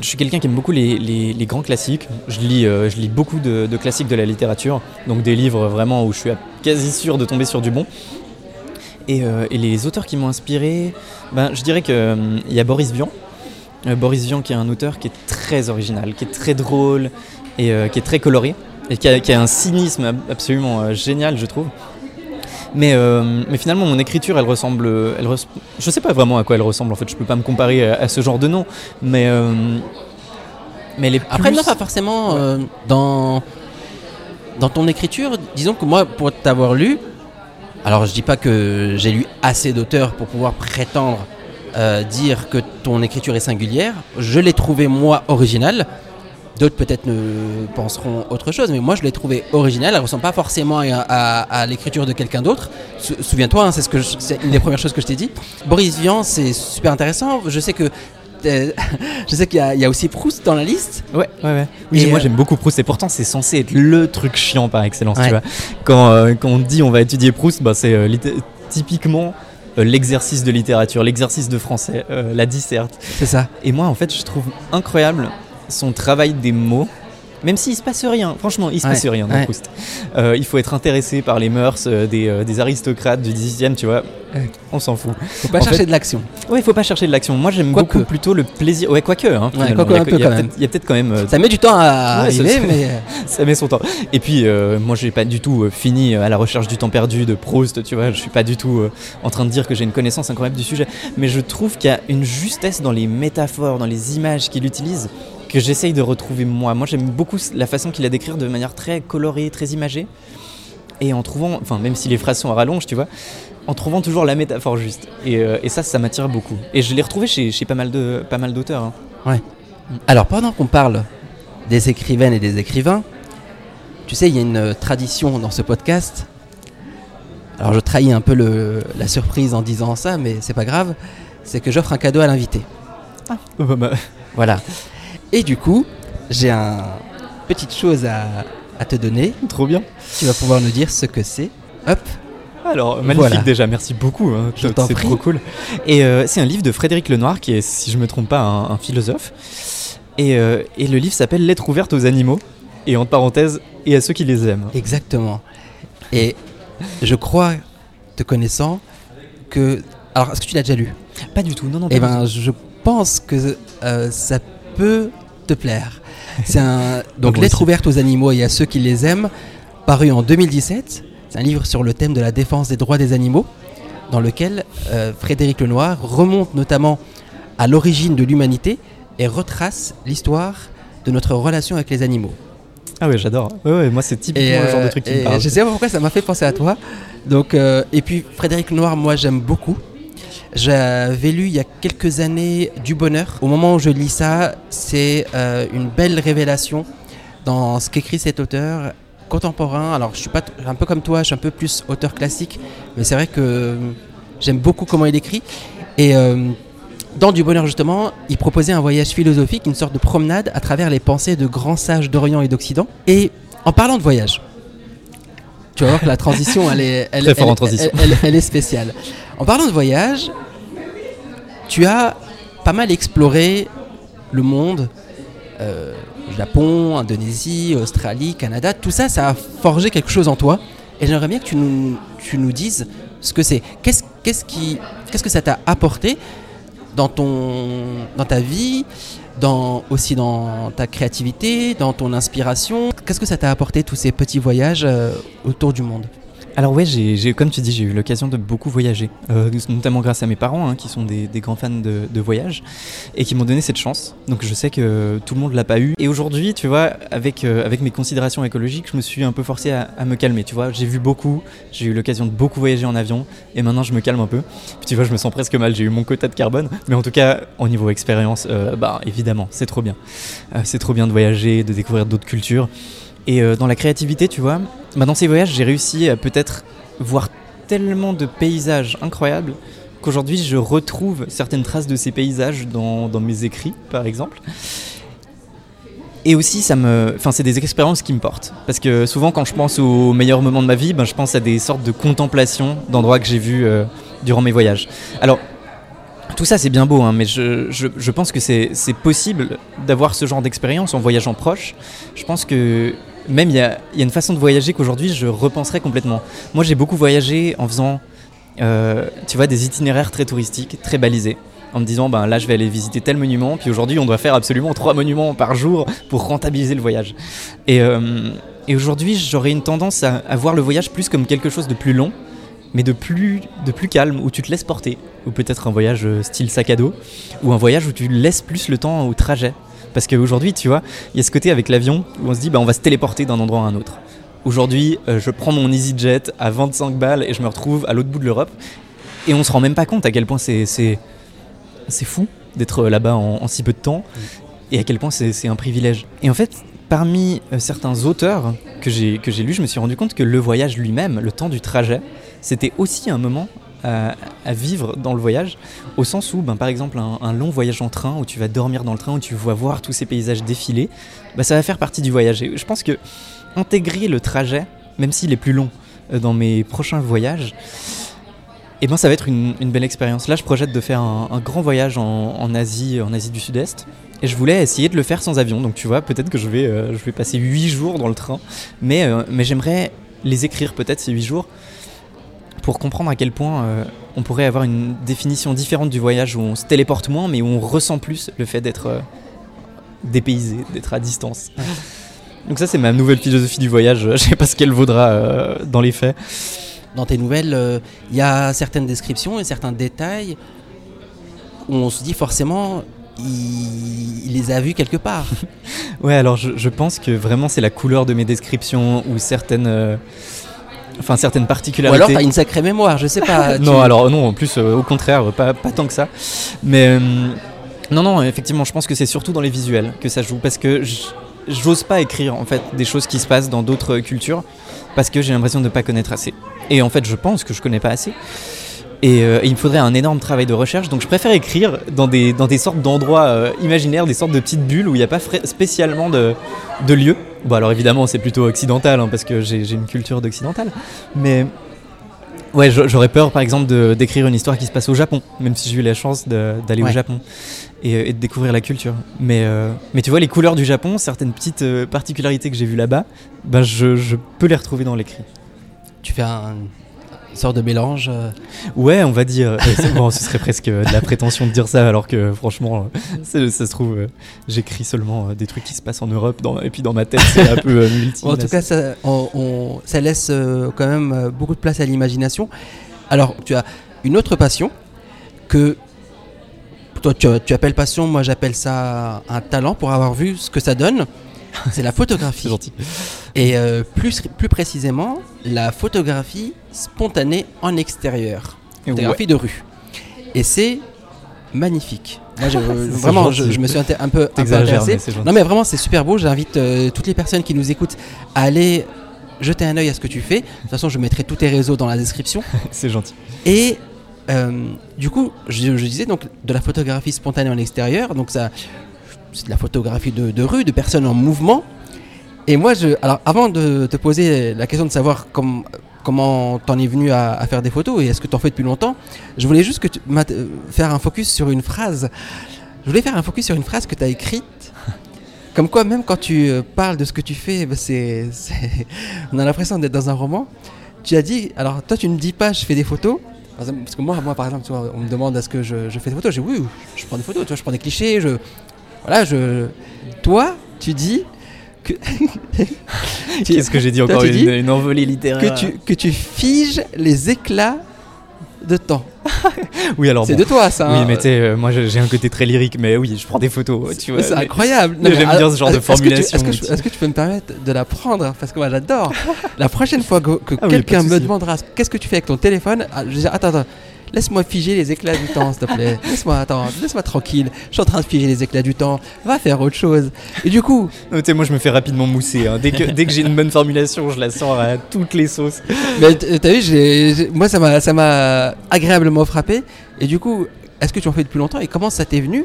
je suis quelqu'un qui aime beaucoup les, les- grands classiques. Je lis, euh, je lis beaucoup de, classiques de la littérature, donc des livres vraiment où je suis quasi sûr de tomber sur du bon. Et, euh, et les auteurs qui m'ont inspiré, ben, je dirais qu'il il y a Boris Vian. Euh, Boris Vian qui est un auteur qui est très original, qui est très drôle et euh, qui est très coloré et qui a, qui a un cynisme ab- absolument euh, génial, je trouve. Mais, euh, mais finalement, mon écriture, elle ressemble. Elle res- Je sais pas vraiment à quoi elle ressemble en fait, je peux pas me comparer à, à ce genre de nom, mais. euh, mais Après, non, pas forcément euh, dans, dans ton écriture. Disons que moi, pour t'avoir lu, alors je dis pas que j'ai lu assez d'auteurs pour pouvoir prétendre dire que ton écriture est singulière. Je l'ai trouvé moi originale. D'autres peut-être ne penseront autre chose, mais moi je l'ai trouvé originale. Elle ressemble pas forcément à, à- à l'écriture de quelqu'un d'autre. Sou- Souviens-toi, hein, c'est ce une des premières choses que je t'ai dit. Boris Vian, c'est super intéressant. Je sais que t'es- je sais qu'il y, a- il y a aussi Proust dans la liste. Ouais, ouais, ouais. Oui, moi euh, j'aime beaucoup Proust et pourtant c'est censé être le truc chiant par excellence, Ouais. tu vois. Quand, euh, quand on dit on va étudier Proust, bah, c'est euh, typiquement euh, l'exercice de littérature, l'exercice de français, euh, la disserte. C'est ça. Et moi en fait je trouve incroyable son travail des mots. Même s'il se passe rien, franchement, il se Ouais, passe rien dans ouais. Proust. Euh, il faut être intéressé par les mœurs euh, des, euh, des aristocrates du 18e, tu vois. On s'en fout. Faut pas En chercher fait- de l'action. Ouais, il faut pas chercher de l'action. Moi, j'aime beaucoup plutôt le plaisir. Ouais, quoique. Hein, Ouais, quoique Il il y a peut-être- quand même Ça met du temps à arriver, ça- mais ça met son temps. Et puis, moi, j'ai pas du tout fini à la recherche du temps perdu de Proust, tu vois. Je suis pas du tout en train de dire que j'ai une connaissance incroyable du sujet. Mais je trouve qu'il y a une justesse dans les métaphores, dans les images qu'il utilise, que j'essaye de retrouver moi. Moi, j'aime beaucoup la façon qu'il a d'écrire de manière très colorée, très imagée. Et en trouvant, enfin, même si les phrases sont à rallonge, tu vois, en trouvant toujours la métaphore juste. Et, euh, et ça, ça m'attire beaucoup. Et je l'ai retrouvé chez, chez pas mal de- pas mal d'auteurs. hein. Alors, pendant qu'on parle des écrivaines et des écrivains, tu sais, il y a une euh, tradition dans ce podcast. Alors, je trahis un peu le- la surprise en disant ça, mais c'est pas grave. C'est que j'offre un cadeau à l'invité. Oh, bah, bah, Voilà. Et du coup, j'ai un petite chose à, à te donner. trop bien. Tu vas pouvoir nous dire ce que c'est. Hop. Alors, magnifique Voilà. déjà, merci beaucoup. hein, c'est trop cool. Et euh, c'est un livre de Frédéric Lenoir, qui est, si je me trompe pas, un, un philosophe. Et, euh, et le livre s'appelle Lettre ouverte aux animaux, et entre parenthèses, et à ceux qui les aiment. Exactement. Et je crois, te connaissant, que. Alors, est-ce que tu l'as déjà lu? Pas du tout, non, non, pas Eh ben, je pense que euh, ça peut te plaire. C'est un donc lettre ouverte aux animaux et à ceux qui les aiment, paru en 2017. C'est un livre sur le thème de la défense des droits des animaux, dans lequel euh, Frédéric Lenoir remonte notamment à l'origine de l'humanité et retrace l'histoire de notre relation avec les animaux. Ah ouais, j'adore. Ouais, ouais, moi, c'est typiquement le genre de truc qui et me parle. Je sais pas pourquoi ça m'a fait penser à toi. Donc, euh, et puis Frédéric Noir, moi j'aime beaucoup. J'avais lu il y a quelques années Du Bonheur. Au moment où je lis ça, c'est euh, une belle révélation dans ce qu'écrit cet auteur contemporain. Alors, je suis pas un peu comme toi, je suis un peu plus auteur classique, mais c'est vrai que euh, j'aime beaucoup comment il écrit. Et euh, dans Du Bonheur, justement, il proposait un voyage philosophique, une sorte de promenade à travers les pensées de grands sages d'Orient et d'Occident. Et en parlant de voyage, tu vas voir que la transition, elle est, elle, Très fort elle- en transition. elle- elle- elle est spéciale. En parlant de voyage, tu as pas mal exploré le monde, euh, Japon, Indonésie, Australie, Canada, tout ça, ça a forgé quelque chose en toi. Et j'aimerais bien que tu nous, tu nous dises ce que c'est. Qu'est-ce qu'est-ce qui, qu'est-ce que ça t'a apporté dans, ton, dans ta vie, dans, aussi dans ta créativité, dans ton inspiration. Qu'est-ce que ça t'a apporté tous ces petits voyages euh, autour du monde? Alors ouais, j'ai, comme tu dis, j'ai eu l'occasion de beaucoup voyager, euh, notamment grâce à mes parents, hein, qui sont des, grands fans de, voyage, et qui m'ont donné cette chance. Donc je sais que tout le monde l'a pas eu. Et aujourd'hui, tu vois, avec, euh, mes considérations écologiques, je me suis un peu forcé à, me calmer. Tu vois, j'ai vu beaucoup, j'ai eu l'occasion de beaucoup voyager en avion, et maintenant je me calme un peu. Puis tu vois, je me sens presque mal, j'ai eu mon quota de carbone, mais en tout cas, au niveau expérience, euh, bah évidemment, c'est trop bien. C'est trop bien de voyager, de découvrir d'autres cultures. Et euh, dans la créativité, tu vois, bah, dans ces voyages, j'ai réussi à peut-être voir tellement de paysages incroyables qu'aujourd'hui je retrouve certaines traces de ces paysages dans, mes écrits, par exemple. Et aussi, ça me, enfin, c'est des expériences qui me portent. Parce que souvent, quand je pense aux meilleurs moments de ma vie, ben, je pense à des sortes de contemplations d'endroits que j'ai vus euh, durant mes voyages. Alors, tout ça, c'est bien beau, hein, mais je, je- pense que c'est possible d'avoir ce genre d'expérience en voyageant proche. Je pense que même il y a, une façon de voyager qu'aujourd'hui je repenserais complètement. Moi, j'ai beaucoup voyagé en faisant, euh, tu vois, des itinéraires très touristiques, très balisés. En me disant, ben là, je vais aller visiter tel monument, puis aujourd'hui, on doit faire absolument trois monuments par jour pour rentabiliser le voyage. Et, euh, aujourd'hui, j'aurais une tendance à, à voir le voyage plus comme quelque chose de plus long, mais de plus, de plus calme, où tu te laisses porter. Ou peut-être un voyage euh, style sac à dos, ou un voyage où tu laisses plus le temps au trajet. Parce qu'aujourd'hui, tu vois, il y a ce côté avec l'avion où on se dit, bah, on va se téléporter d'un endroit à un autre. Aujourd'hui, euh, je prends mon EasyJet à 25 balles et je me retrouve à l'autre bout de l'Europe. Et on se rend même pas compte à quel point c'est, fou d'être là-bas en, si peu de temps et à quel point c'est, un privilège. Et en fait, parmi euh, certains auteurs que j'ai lus, je me suis rendu compte que le voyage lui-même, le temps du trajet, c'était aussi un moment à, vivre dans le voyage, au sens où, ben, par exemple, un, long voyage en train, où tu vas dormir dans le train, où tu vas voir tous ces paysages défiler, ben, ça va faire partie du voyage. Et je pense que intégrer le trajet, même s'il est plus long, euh, dans mes prochains voyages, eh ben ça va être une, belle expérience. Là, je projette de faire un, grand voyage en, Asie, en Asie du Sud-Est. Et je voulais essayer de le faire sans avion. Donc tu vois, peut-être que je vais, euh, je vais passer 8 jours dans le train. Mais, euh, mais j'aimerais les écrire peut-être ces 8 jours pour comprendre à quel point euh, on pourrait avoir une définition différente du voyage où on se téléporte moins mais où on ressent plus le fait d'être dépaysé, d'être à distance. Donc ça c'est ma nouvelle philosophie du voyage. Je sais pas ce qu'elle vaudra dans les faits dans tes nouvelles, euh, il y a certaines descriptions et certains détails où on se dit forcément, il, les a vus quelque part. ouais, alors je, pense que vraiment c'est la couleur de mes descriptions ou certaines. Euh, enfin, certaines particularités. Ou alors t'as une sacrée mémoire, je sais pas. non, alors non, en plus, euh, au contraire, pas, pas, tant que ça. Mais non, non, effectivement, je pense que c'est surtout dans les visuels que ça joue parce que j'ose pas écrire en fait des choses qui se passent dans d'autres cultures parce que j'ai l'impression de ne pas connaître assez. Et en fait, je pense que je connais pas assez. Euh, et, il me faudrait un énorme travail de recherche. Donc je préfère écrire dans des, dans des sortes d'endroits euh, imaginaires, des sortes de petites bulles où il n'y a pas spécialement de, de lieu. Bon alors évidemment c'est plutôt occidental hein, parce que j'ai une culture d'occidental. Mais ouais j'aurais peur par exemple d'écrire une histoire qui se passe au Japon, même si j'ai eu la chance d'aller au Japon et, de découvrir la culture. Mais, euh, mais tu vois les couleurs du Japon, certaines petites particularités que j'ai vues là-bas, ben je, je peux les retrouver dans l'écrit tu fais un, une sorte de mélange euh. Ouais, on va dire. bon, ce serait presque de la prétention de dire ça, alors que franchement, ça, se trouve, euh, j'écris seulement euh, des trucs qui se passent en Europe, dans, et puis dans ma tête, c'est un peu multi. en tout cas, ça, on, ça laisse quand même beaucoup de place à l'imagination. Alors, tu as une autre passion que toi tu, tu appelles passion, moi j'appelle ça un talent pour avoir vu ce que ça donne. C'est la photographie. gentil. Et euh, plus, plus précisément, la photographie spontanée en extérieur. Photographie de rue. Et c'est magnifique. Moi, je, vraiment, je, me suis un peu, intéressé. non, mais vraiment, c'est super beau. J'invite euh, toutes les personnes qui nous écoutent à aller jeter un œil à ce que tu fais. De toute façon, je mettrai tous tes réseaux dans la description. c'est gentil. Et euh, du coup, je, je, disais donc de la photographie spontanée en extérieur. Donc ça, c'est de la photographie de, rue, de personnes en mouvement. Et moi, je, alors avant de te poser la question de savoir comment comment t'en es venu à, faire des photos et est-ce que t'en fais depuis longtemps, je voulais juste euh, faire un focus sur une phrase. Je voulais faire un focus sur une phrase que tu as écrite. Comme quoi, même quand tu euh, parles de ce que tu fais, bah, on a l'impression d'être dans un roman. Tu as dit, alors toi, tu ne dis pas je fais des photos, parce que moi, moi par exemple, on me demande est-ce que je, fais des photos? Je dis oui, je prends des photos, tu vois, je prends des clichés, je, voilà, je. Toi, tu dis que. Qu'est-ce que j'ai dit encore une, envolée littéraire que tu, que tu figes les éclats de temps. oui, alors c'est de toi ça. Oui, hein. mais tu euh, moi j'ai un côté très lyrique, mais oui, je prends des photos. Tu vois, c'est incroyable. J'aime bien ce genre de formulation. Est-ce que, tu peux me permettre de la prendre? Parce que moi j'adore. la prochaine fois que, ah quelqu'un me demandera qu'est-ce que tu fais avec ton téléphone, ah, je vais dire attends, attends. Laisse-moi figer les éclats du temps, s'il te plaît. Laisse-moi, attends, laisse-moi tranquille. Je suis en train de figer les éclats du temps. Va faire autre chose. Et du coup. Tu sais, moi, je me fais rapidement mousser. Hein. Dès que, dès que j'ai une bonne formulation, je la sors à toutes les sauces. Mais t'as vu, moi, ça m'a, ça m'a agréablement frappé. Et du coup, est-ce que tu en fais depuis longtemps? Et comment ça t'est venu?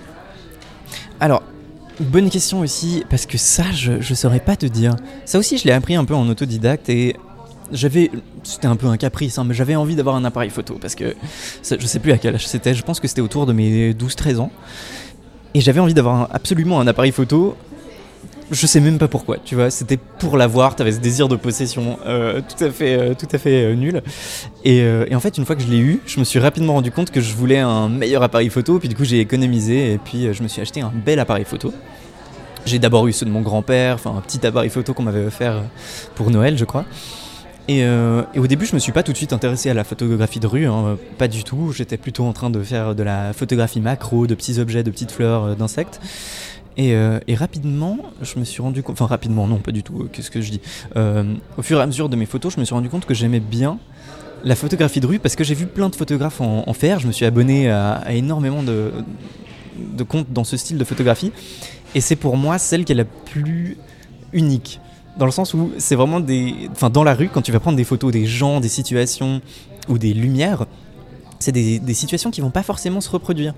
Alors, bonne question aussi, parce que ça, je, je saurais pas te dire. Ça aussi, je l'ai appris un peu en autodidacte et j'avais, c'était un peu un caprice, hein, mais j'avais envie d'avoir un appareil photo parce que je sais plus à quel âge c'était, je pense que c'était autour de mes 12-13 ans. Et j'avais envie d'avoir absolument un appareil photo. Je sais même pas pourquoi, tu vois, c'était pour l'avoir, t'avais ce désir de possession euh, tout à fait, euh, tout à fait euh, nul. Et, et, en fait, une fois que je l'ai eu, je me suis rapidement rendu compte que je voulais un meilleur appareil photo, puis du coup j'ai économisé et puis je me suis acheté un bel appareil photo. J'ai d'abord eu ceux de mon grand-père, enfin un petit appareil photo qu'on m'avait offert pour Noël, je crois. Euh, et, au début, je me suis pas tout de suite intéressé à la photographie de rue, hein, pas du tout. J'étais plutôt en train de faire de la photographie macro, de petits objets, de petites fleurs, euh, d'insectes. Euh, et, rapidement, je me suis rendu compte, enfin rapidement, non, pas du tout, qu'est-ce que je dis Au fur et à mesure de mes photos, je me suis rendu compte que j'aimais bien la photographie de rue parce que j'ai vu plein de photographes en, faire. Je me suis abonné à, à énormément de, de comptes dans ce style de photographie. Et c'est pour moi celle qui est la plus unique dans le sens où c'est vraiment des. Enfin, dans la rue, quand tu vas prendre des photos des gens, des situations ou des lumières, c'est des, des situations qui vont pas forcément se reproduire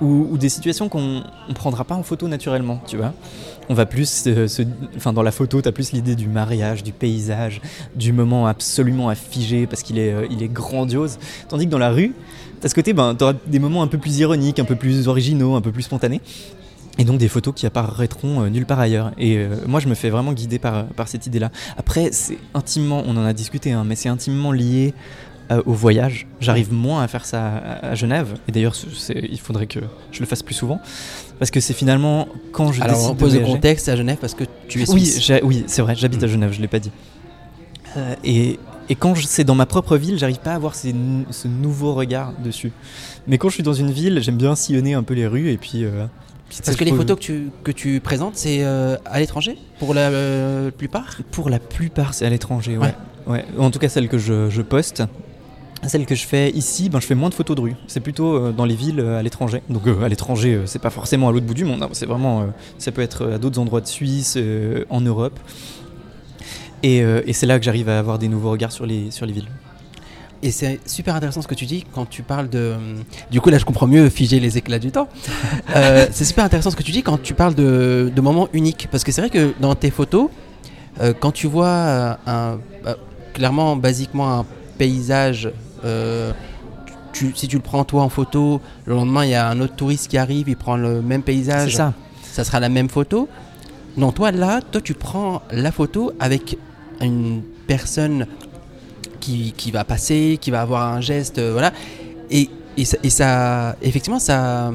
ou, des situations qu'on ne prendra pas en photo naturellement, tu vois. On va plus, se- enfin dans la photo, tu as plus l'idée du mariage, du paysage, du moment absolument à figer parce qu'il est, euh, est grandiose. Tandis que dans la rue, as ce côté, ben, tu auras des moments un peu plus ironiques, un peu plus originaux, un peu plus spontanés. Et donc des photos qui apparaîtront euh, nulle part ailleurs. Et euh, moi, je me fais vraiment guider par, par cette idée-là. Après, c'est intimement, on en a discuté, hein, mais c'est intimement lié euh, au voyage. J'arrive moins à faire ça à, à Genève. Et d'ailleurs, il faudrait que je le fasse plus souvent. Parce que c'est finalement quand je Alors décide on de pose le voyager- contexte à Genève parce que tu es oui, suisse. j'ai- oui, c'est vrai, j'habite à Mm. Genève, je l'ai pas dit. Euh, et, et quand c'est dans ma propre ville, j'arrive pas à avoir ces ce nouveau regard dessus. Mais quand je suis dans une ville, j'aime bien sillonner un peu les rues et puis. euh, Parce que les photos que tu, que tu présentes, c'est euh, à l'étranger? Pour la euh, plupart? Pour la plupart, c'est à l'étranger, ouais. ouais. En tout cas, celles que je, je poste. Celles que je fais ici, ben, je fais moins de photos de rue. C'est plutôt euh, dans les villes à l'étranger. Donc à l'étranger, c'est pas forcément à l'autre bout du monde. hein. C'est vraiment, ça peut être à d'autres endroits de Suisse, en Europe. Et, et c'est là que j'arrive à avoir des nouveaux regards sur les, sur les villes. Et c'est super intéressant ce que tu dis quand tu parles de. Du coup, là, je comprends mieux figer les éclats du temps. Euh, c'est super intéressant ce que tu dis quand tu parles de, de moments uniques. Parce que c'est vrai que dans tes photos, euh, quand tu vois euh, un, bah, clairement, basiquement, un paysage, euh, tu- si tu le prends toi en photo, le lendemain, il y a un autre touriste qui arrive, il prend le même C'est paysage, ça. ça sera la même photo. Non, toi là, toi tu prends la photo avec une personne qui, qui va passer, qui va avoir un geste, euh, voilà. Et, et, ça, et ça- effectivement, ça,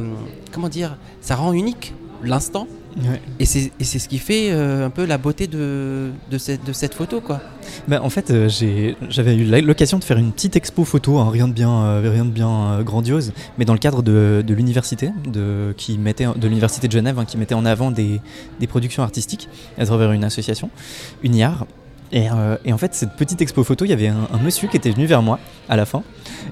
comment dire, ça rend unique l'instant. Ouais. Et c'est ce qui fait euh, un peu la beauté de, de, cette, de cette photo, quoi. Bah, en fait, euh, j'avais eu l'occasion de faire une petite expo photo, hein, rien de bien, euh, rien de bien grandiose, mais dans le cadre de, de l'université, de, qui mettait, de l'université de Genève, hein, qui mettait en avant des, des productions artistiques à travers une association, UNIAR. Et, euh, et en fait, cette petite expo photo, il y avait un, un monsieur qui était venu vers moi à la fin,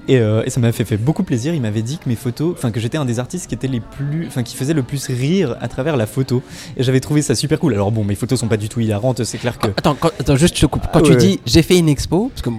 et, euh, et ça m'a fait, fait beaucoup plaisir. Il m'avait dit que mes photos, enfin que j'étais un des artistes qui était les plus, enfin qui faisait le plus rire à travers la photo. Et j'avais trouvé ça super cool. Alors bon, mes photos sont pas du tout hilarantes, c'est clair que. Attends, quand- attends, juste je te coupe. Quand Ah, tu ouais. dis j'ai fait une expo, parce que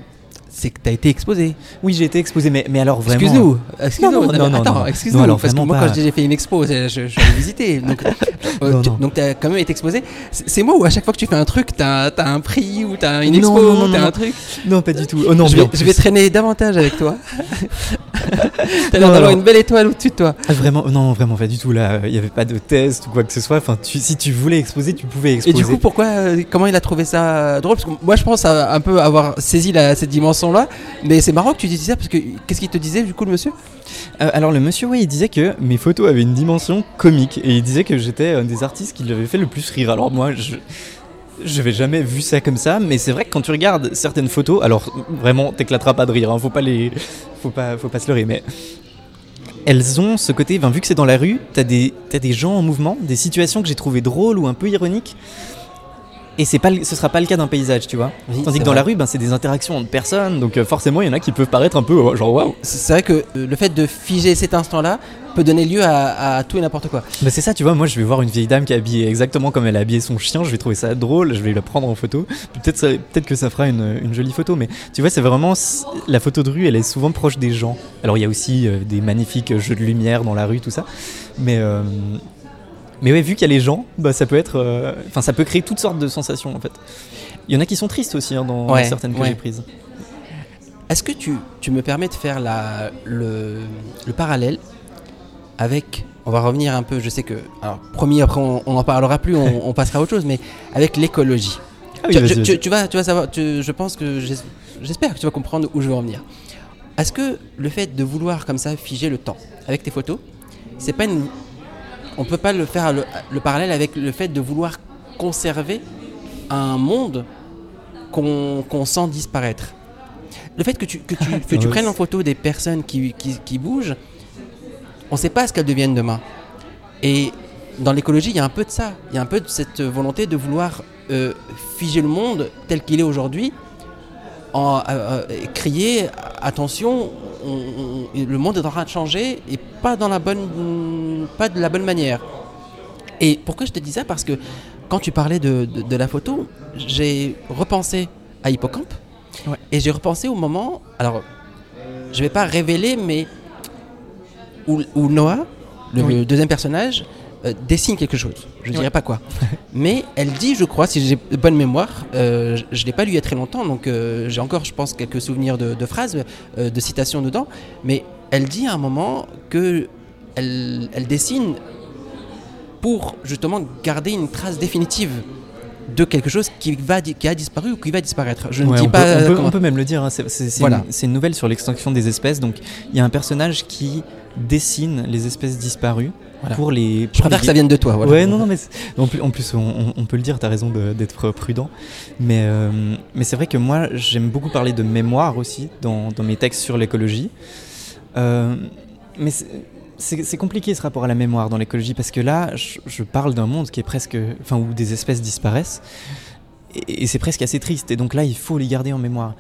c'est que tu as été exposé. Oui, j'ai été exposé, mais, mais alors vraiment. Excuse-nous, excuse-nous. Non, non, non, non, attends, excuse-nous, parce que moi pas. quand je j'ai fait une expo, je, je allé visiter. Donc, euh, tu- donc t'as quand même été exposé. C'est moi où à chaque fois que tu fais un truc, t'as as un prix ou t'as une Non, expo, non, t'as non. un truc? Non, pas du tout. Oh non, je, vais, je vais traîner davantage avec toi. t'as l'air d'avoir une belle étoile au-dessus de toi. Ah, Vraiment, non, vraiment pas du tout. Là, il n'y avait pas de test ou quoi que ce soit. Enfin, tu- si tu voulais exposer, tu pouvais Et exposer. du coup, pourquoi, euh, comment il a trouvé ça drôle? Parce que moi, je pense à un peu avoir saisi la- cette dimension-là. Mais c'est marrant que tu dises ça parce que qu'est-ce qu'il te disait du coup, le monsieur? Euh, alors le monsieur, ouais, il disait que mes photos avaient une dimension comique et il disait que j'étais un des artistes qui l'avait fait le plus rire. Alors moi, je j'avais jamais vu ça comme ça, mais c'est vrai que quand tu regardes certaines photos, alors vraiment, t'éclateras pas de rire. hein, faut pas les, faut pas, faut pas se leurrer, mais elles ont ce côté. ben, vu que c'est dans la rue, t'as des, t'as des gens en mouvement, des situations que j'ai trouvées drôles ou un peu ironiques. Et c'est pas, ce sera pas le cas d'un paysage, tu vois. Oui, Tandis que dans vrai. la rue, ben, c'est des interactions entre personnes, donc euh, forcément, il y en a qui peuvent paraître un peu euh, genre waouh. C'est vrai que euh, le fait de figer cet instant-là peut donner lieu à, à tout et n'importe quoi. Bah c'est ça, tu vois, moi je vais voir une vieille dame qui est habillée exactement comme elle a habillé son chien, je vais trouver ça drôle, je vais la prendre en photo. Peut-être que ça fera une, une jolie photo, mais tu vois, c'est vraiment la photo de rue, elle est souvent proche des gens. Alors il y a aussi euh, des magnifiques jeux de lumière dans la rue, tout ça, mais euh, mais ouais, vu qu'il y a les gens, bah ça peut être, euh, enfin ça peut créer toutes sortes de sensations en fait. Il y en a qui sont tristes aussi hein, dans, Ouais, certaines que ouais. j'ai prises. Est-ce que tu, tu me permets de faire la, le, le parallèle avec. On va revenir un peu, je sais que. Alors, promis, après on n'en parlera plus, on, on passera à autre chose, mais avec l'écologie. Ah oui, tu, vas-y, tu- vas-y. tu- vas, tu vas savoir, je pense que j'es- j'espère que tu vas comprendre où je veux en venir. Est-ce que le fait de vouloir comme ça figer le temps avec tes photos, c'est pas une, on peut pas le faire le, le parallèle avec le fait de vouloir conserver un monde qu'on sent disparaître. Le fait que tu, que tu, que tu prennes en photo des personnes qui, qui, qui bougent, on ne sait pas ce qu'elles deviennent demain. Et dans l'écologie, il y a un peu de ça. Il y a un peu de cette volonté de vouloir euh, figer le monde tel qu'il est aujourd'hui, en euh, euh, crier attention, on- on- le monde est en train de changer et pas dans la bonne, pas de la bonne manière. Et pourquoi je te dis ça? Parce que quand tu parlais de, de- de la photo, j'ai repensé à Hippocampe Ouais. et j'ai repensé au moment. Alors, je vais pas révéler, mais où, où Noah, le, Oui. le deuxième personnage, euh, dessine quelque chose. Je ne dirais pas quoi. mais elle dit, je crois, si j'ai bonne mémoire, euh, je- je l'ai pas lu il y a très longtemps, donc euh, j'ai encore, je pense, quelques souvenirs de, de phrases, de citations dedans. Mais elle dit à un moment que elle, elle dessine pour justement garder une trace définitive de quelque chose qui, va, qui a disparu ou qui va disparaître. Je ne dis on, pas peut, on, peut, comment- on peut même le dire, hein, c'est Voilà. une, c'est une nouvelle sur l'extinction des espèces. Donc il y a un personnage qui dessine les espèces disparues Voilà. pour les. Je préfère que ça vienne de toi. Voilà. Ouais, non, non, mais en plus, en plus, on, peut le dire, t'as raison de- d'être prudent. Mais, euh, mais c'est vrai que moi, j'aime beaucoup parler de mémoire aussi dans, dans mes textes sur l'écologie. Euh, mais c'est- compliqué ce rapport à la mémoire dans l'écologie parce que là, je, je parle d'un monde qui est presque. Enfin, où des espèces disparaissent. Et, et c'est presque assez triste. Et donc là, il faut les garder en mémoire.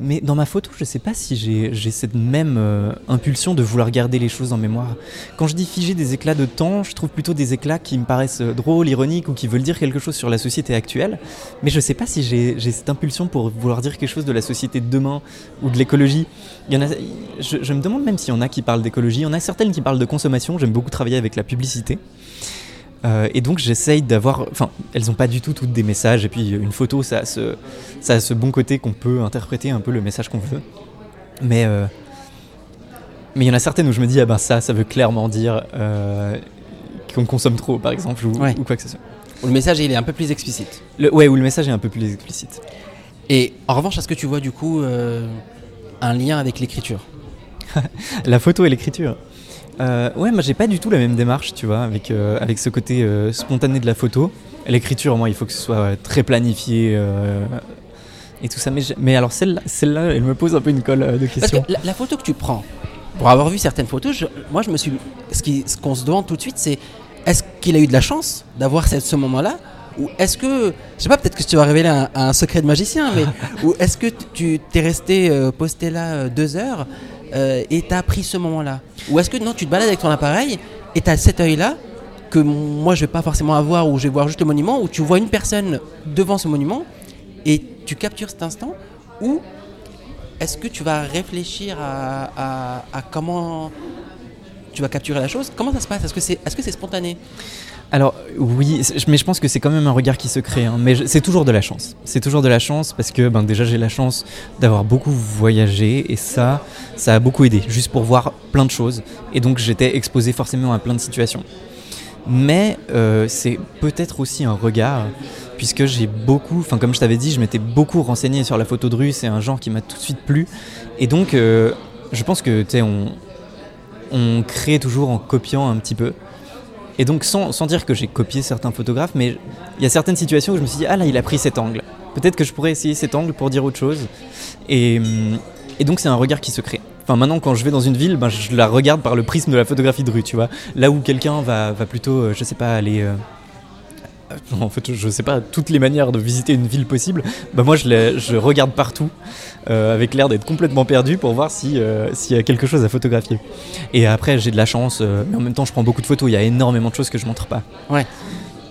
Mais dans ma photo, je sais pas si j'ai cette même euh, impulsion de vouloir garder les choses en mémoire. Quand je dis figer des éclats de temps, je trouve plutôt des éclats qui me paraissent euh, drôles, ironiques ou qui veulent dire quelque chose sur la société actuelle. Mais je sais pas si j'ai cette impulsion pour vouloir dire quelque chose de la société de demain ou de l'écologie. Je, je me demande même s'il y en a qui parlent d'écologie. Il y en a certaines qui parlent de consommation. J'aime beaucoup travailler avec la publicité. Euh, et donc j'essaye d'avoir, enfin, elles n'ont pas du tout toutes des messages. Et puis une photo, ça a ce, ça a ce bon côté qu'on peut interpréter un peu le message qu'on veut. Mais euh, mais il y en a certaines où je me dis ah ben ça, ça veut clairement dire euh, qu'on consomme trop, par exemple, ou, Ouais. ou quoi que ce soit. Où le message il est un peu plus explicite. Le, ouais, où le message est un peu plus explicite. Et en revanche, est-ce que tu vois du coup un lien avec l'écriture? La photo et l'écriture. Euh, ouais, moi j'ai pas du tout la même démarche, tu vois, avec, euh, avec ce côté euh, spontané de la photo. L'écriture, moi, il faut que ce soit très planifié et tout ça. Mais, mais alors celle-là, elle me pose un peu une colle de Parce que questions. la, la photo que tu prends, pour avoir vu certaines photos, je- moi je me suis. Ce ce qu'on se demande tout de suite, c'est est-ce qu'il a eu de la chance d'avoir cette- ce moment-là? Ou est-ce que. Je sais pas, peut-être que tu vas révéler un, un secret de magicien, mais. ou est-ce que tu t'es resté posté là deux heures euh, et t'as pris ce moment-là. Ou est-ce que non, tu te balades avec ton appareil et t'as cet œil-là que moi je vais pas forcément avoir ou je vais voir juste le monument où tu vois une personne devant ce monument et tu captures cet instant ou est-ce que tu vas réfléchir à comment tu vas capturer la chose? Comment ça se passe? Est-ce que c'est est -ce c'est spontané? Alors oui, mais je pense que c'est quand même un regard qui se crée. hein. Mais c'est toujours de la chance. C'est toujours de la chance parce que ben, déjà j'ai la chance d'avoir beaucoup voyagé et ça, ça a beaucoup aidé, juste pour voir plein de choses. Et donc j'étais exposé forcément à plein de situations. Mais euh, c'est peut-être aussi un regard, puisque j'ai beaucoup, enfin comme je t'avais dit, je m'étais beaucoup renseigné sur la photo de rue, c'est un genre qui m'a tout de suite plu. Et donc euh, je pense que tu on crée toujours en copiant un petit peu. Et donc sans, sans dire que j'ai copié certains photographes, mais il y a certaines situations où je me suis dit, ah là, il a pris cet angle. Peut-être que je pourrais essayer cet angle pour dire autre chose. Et, hum, et donc c'est un regard qui se crée. Enfin maintenant quand je vais dans une ville, ben, je la regarde par le prisme de la photographie de rue, tu vois. Là où quelqu'un va, va plutôt, euh, je sais pas, aller... euh, euh, En fait, je sais pas toutes les manières de visiter une ville possible. Bah moi, je, regarde partout euh, avec l'air d'être complètement perdu pour voir euh, s'il y a quelque chose à photographier. Et après, j'ai de la chance, euh, mais en même temps, je prends beaucoup de photos. Il y a énormément de choses que je montre pas. Ouais.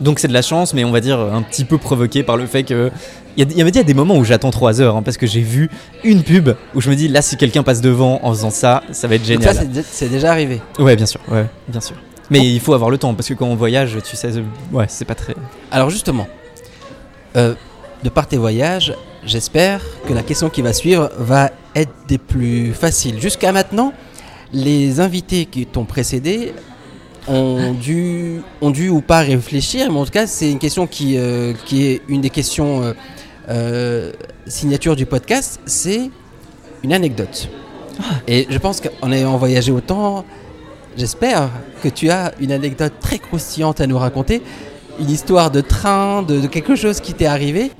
Donc c'est de la chance, mais on va dire un petit peu provoqué par le fait que. Il y, a, il y avait a des moments où j'attends 3 heures, hein, parce que j'ai vu une pub où je me dis, là, si quelqu'un passe devant en faisant ça, ça va être Donc génial. ça, c'est dé- c'est déjà arrivé. Ouais, bien sûr, ouais, bien sûr. Mais il faut avoir le temps, parce que quand on voyage, tu sais, ouais, c'est pas très. Alors justement, euh, de par tes voyages, j'espère que la question qui va suivre va être des plus faciles. Jusqu'à maintenant, les invités qui t'ont précédé ont dû, ont dû ou pas réfléchir, mais en tout cas, c'est une question qui, euh, qui est une des questions euh, euh, signature du podcast, c'est une anecdote. Et je pense qu'en ayant voyagé autant, j'espère que tu as une anecdote très croustillante à nous raconter une histoire de train, de, de quelque chose qui t'est arrivé.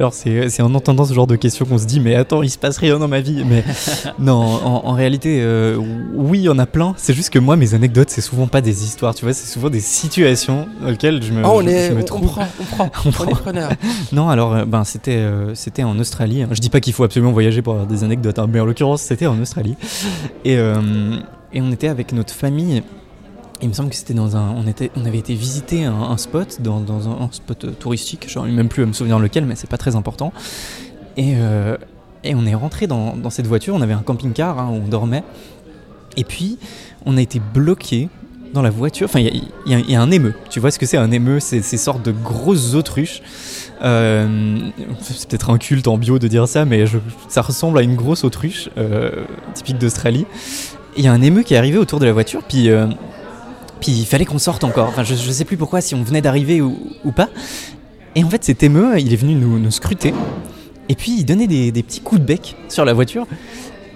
Alors c'est c'est en entendant ce genre de questions qu'on se dit mais attends il se passe rien dans ma vie mais non en, en réalité euh, oui il y en a plein c'est juste que moi mes anecdotes c'est souvent pas des histoires tu vois c'est souvent des situations dans lesquelles je me, Oh, on, je- est, je me on, prend, on prend, On prend. preneur. non alors euh, ben c'était euh, c'était en Australie je dis pas qu'il faut absolument voyager pour avoir des anecdotes hein, mais en l'occurrence c'était en Australie et euh, et on était avec notre famille il me semble que c'était dans un. On, avait été visiter un, spot, dans, un, spot euh, touristique, j'arrive même plus à me souvenir lequel, mais c'est pas très important. Et, euh, on est rentré dans, cette voiture, on avait un camping-car hein, où on dormait. Et puis, on a été bloqué dans la voiture. Enfin, il y, a- un émeu. Tu vois ce que c'est un émeu? C'est ces sortes de grosses autruches. Euh, c'est peut-être un culte en bio de dire ça, mais ça ressemble à une grosse autruche typique d'Australie. Et Il y a un émeu qui est arrivé autour de la voiture, puis, euh, puis il fallait qu'on sorte encore. Enfin, je, je sais plus pourquoi, si on venait d'arriver ou, ou pas. Et en fait, cet émeu, il est venu nous, nous scruter. Et puis, il donnait des, des petits coups de bec sur la voiture.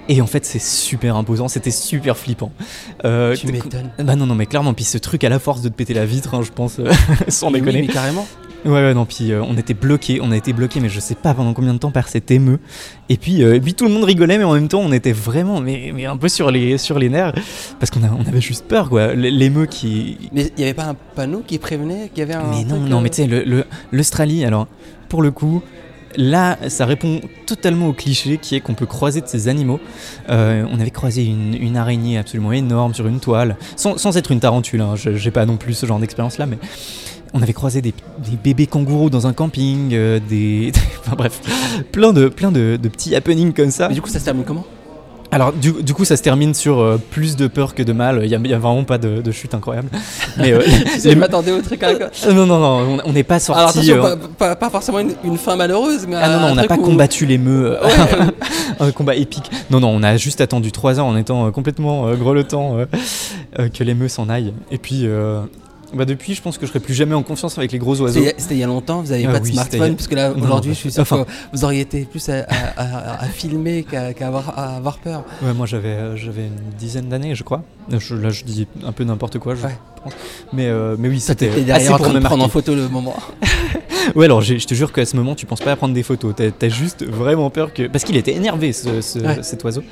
Et en fait, c'est super imposant, c'était super flippant. Euh, Tu m'étonnes. bah non, non, mais clairement, puis ce truc à la force de te péter la vitre, hein, je pense, euh, sans Mais oui, déconner. mais carrément. Ouais, ouais, non, puis euh, on était bloqué, on a été bloqué, mais je sais pas pendant combien de temps par cet émeu. Et puis, euh, et puis tout le monde rigolait, mais en même temps, on était vraiment, mais, mais un peu sur les, sur les nerfs, parce qu'on on avait juste peur, quoi. L'émeu qui. Mais il n'y avait pas un panneau qui prévenait qu'il y avait un. Mais non, non, euh, mais tu sais, l'Australie, alors, pour le coup. Là, ça répond totalement au cliché qui est qu'on peut croiser de ces animaux. Euh, on avait croisé une, une araignée absolument énorme sur une toile, sans, sans être une tarentule, hein, j'ai pas non plus ce genre d'expérience là, mais on avait croisé des, des bébés kangourous dans un camping, euh, des. enfin bref, plein de, plein de, de petits happenings comme ça. Mais du coup, ça se termine comment? Alors, du, du coup, ça se termine sur euh, plus de peur que de mal, il y a, vraiment pas de, de chute incroyable. Mais. euh, Je m'attendais au truc. à- Euh, non, non, non, on- n'est pas sorti. Euh, pas, pas- pas forcément une, une fin malheureuse, mais Ah non, non, on n'a pas où- combattu l'émeu, Ouais. un combat épique. Non, non, on a juste attendu 3 ans en étant complètement grelottant que l'émeu s'en aille. Et puis, bah depuis, je pense que je serai plus jamais en confiance avec les gros oiseaux. C'était il y a longtemps, vous n'aviez Ah pas de oui, smartphone, parce que là, aujourd'hui, je suis sûr enfin- que vous auriez été plus à, à- à- à filmer qu'à avoir, peur. Ouais, moi j'avais euh, j'avais une dizaine d'années, je crois. Je- là, je dis un peu n'importe quoi, je Ouais. pense. Mais, euh, mais oui, c'était assez derrière en pour train me de prendre en photo le moment. Ouais, alors je te jure qu'à ce moment, tu penses pas à prendre des photos. T'as as juste vraiment peur que. Parce qu'il était énervé, ce, ce- Ouais. cet oiseau.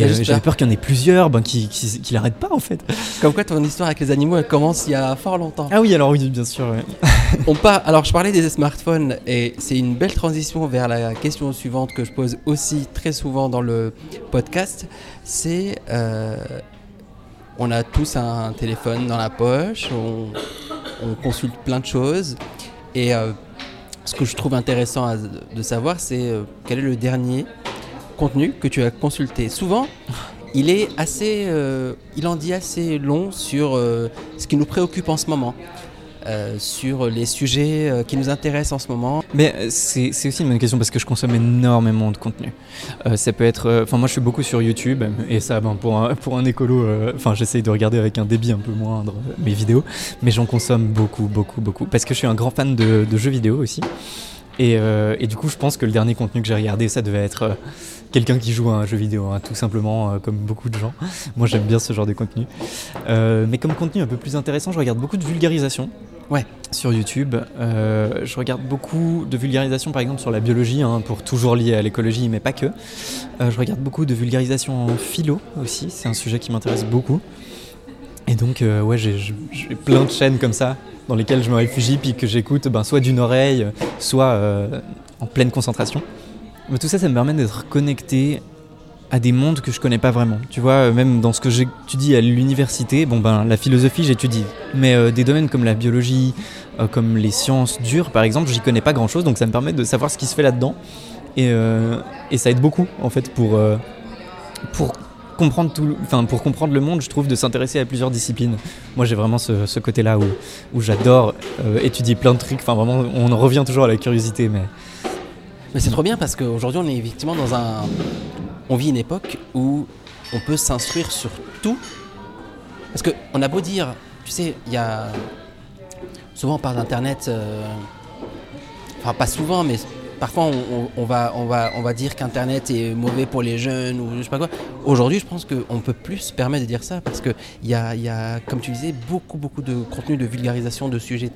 Et euh, j'avais peur. qu'il y en ait plusieurs, ben, qui, qui, qui pas en fait. Comme quoi, ton histoire avec les animaux, elle commence il y a fort longtemps. Ah oui, alors oui, bien sûr. ouais. On part, alors je parlais des smartphones et c'est une belle transition vers la question suivante que je pose aussi très souvent dans le podcast. C'est euh, on a tous un téléphone dans la poche, on, on consulte plein de choses et euh, ce que je trouve intéressant à- de savoir c'est euh, quel est le dernier contenu que tu as consulté. Souvent, il est assez, euh, il en dit assez long sur euh, ce qui nous préoccupe en ce moment. euh, sur les sujets qui nous intéressent en ce moment. Mais c'est aussi une bonne question parce que je consomme énormément de contenu. Ça peut être. Enfin, moi je suis beaucoup sur YouTube et ça, ben, pour, un, pour un écolo, enfin, j'essaye de regarder avec un débit un peu moindre mes vidéos, mais j'en consomme beaucoup, beaucoup, beaucoup. Parce que je suis un grand fan de jeux vidéo aussi. Et, euh, et du coup, je pense que le dernier contenu que j'ai regardé, ça devait être. euh, Quelqu'un qui joue à un jeu vidéo, hein, tout simplement, euh, comme beaucoup de gens. Moi, j'aime bien ce genre de contenu. Mais comme contenu un peu plus intéressant, je regarde beaucoup de vulgarisation. Ouais. Sur YouTube, je regarde beaucoup de vulgarisation, par exemple sur la biologie, hein, pour toujours lié à l'écologie, mais pas que. Je regarde beaucoup de vulgarisation en philo aussi. C'est un sujet qui m'intéresse beaucoup. Et donc, euh, ouais, j'ai plein de chaînes comme ça dans lesquelles je me réfugie puis que j'écoute, ben, soit d'une oreille, soit euh, en pleine concentration. Tout ça, ça me permet d'être connecté à des mondes que je connais pas vraiment. Tu vois, euh, même dans ce que j'étudie à l'université, bon ben la philosophie j'étudie, mais des domaines comme la biologie, comme les sciences dures par exemple, j'y connais pas grand chose, donc ça me permet de savoir ce qui se fait là-dedans. Et, et ça aide beaucoup en fait pour, pour comprendre pour comprendre le monde, je trouve de s'intéresser à plusieurs disciplines. Moi j'ai vraiment ce, côté-là où, j'adore euh, étudier plein de trucs. Enfin vraiment, on en revient toujours à la curiosité, mais c'est trop bien parce qu'aujourd'hui on est effectivement dans un... On vit une époque où on peut s'instruire sur tout. Parce qu'on a beau dire, tu sais, il y a... Souvent on parle d'Internet... euh, Enfin pas souvent, mais parfois on, va, on, va, on va dire qu'Internet est mauvais pour les jeunes ou je sais pas quoi. Aujourd'hui je pense qu'on peut plus se permettre de dire ça parce qu'il y a, y a, comme tu disais, beaucoup, beaucoup de contenu de vulgarisation de sujets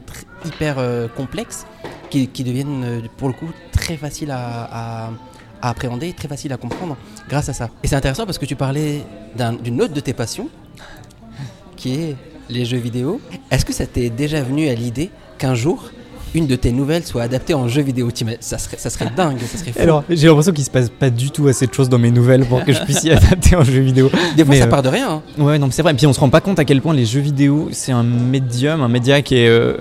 hyper euh, complexes qui, deviennent euh, pour le coup très faciles à, à- à appréhender, très faciles à comprendre grâce à ça. Et c'est intéressant parce que tu parlais d'un- d'une autre de tes passions qui est les jeux vidéo. Est-ce que ça t'est déjà venu à l'idée qu'un jour une de tes nouvelles soit adaptée en jeu vidéo ça serait, ça serait dingue, ça serait fou. Alors, j'ai l'impression qu'il se passe pas du tout assez de choses dans mes nouvelles pour que je puisse y adapter en jeu vidéo. Des fois mais, ça euh, part de rien. hein. Ouais, non, mais c'est vrai. Et puis on se rend pas compte à quel point les jeux vidéo, c'est un médium, un média qui est. euh,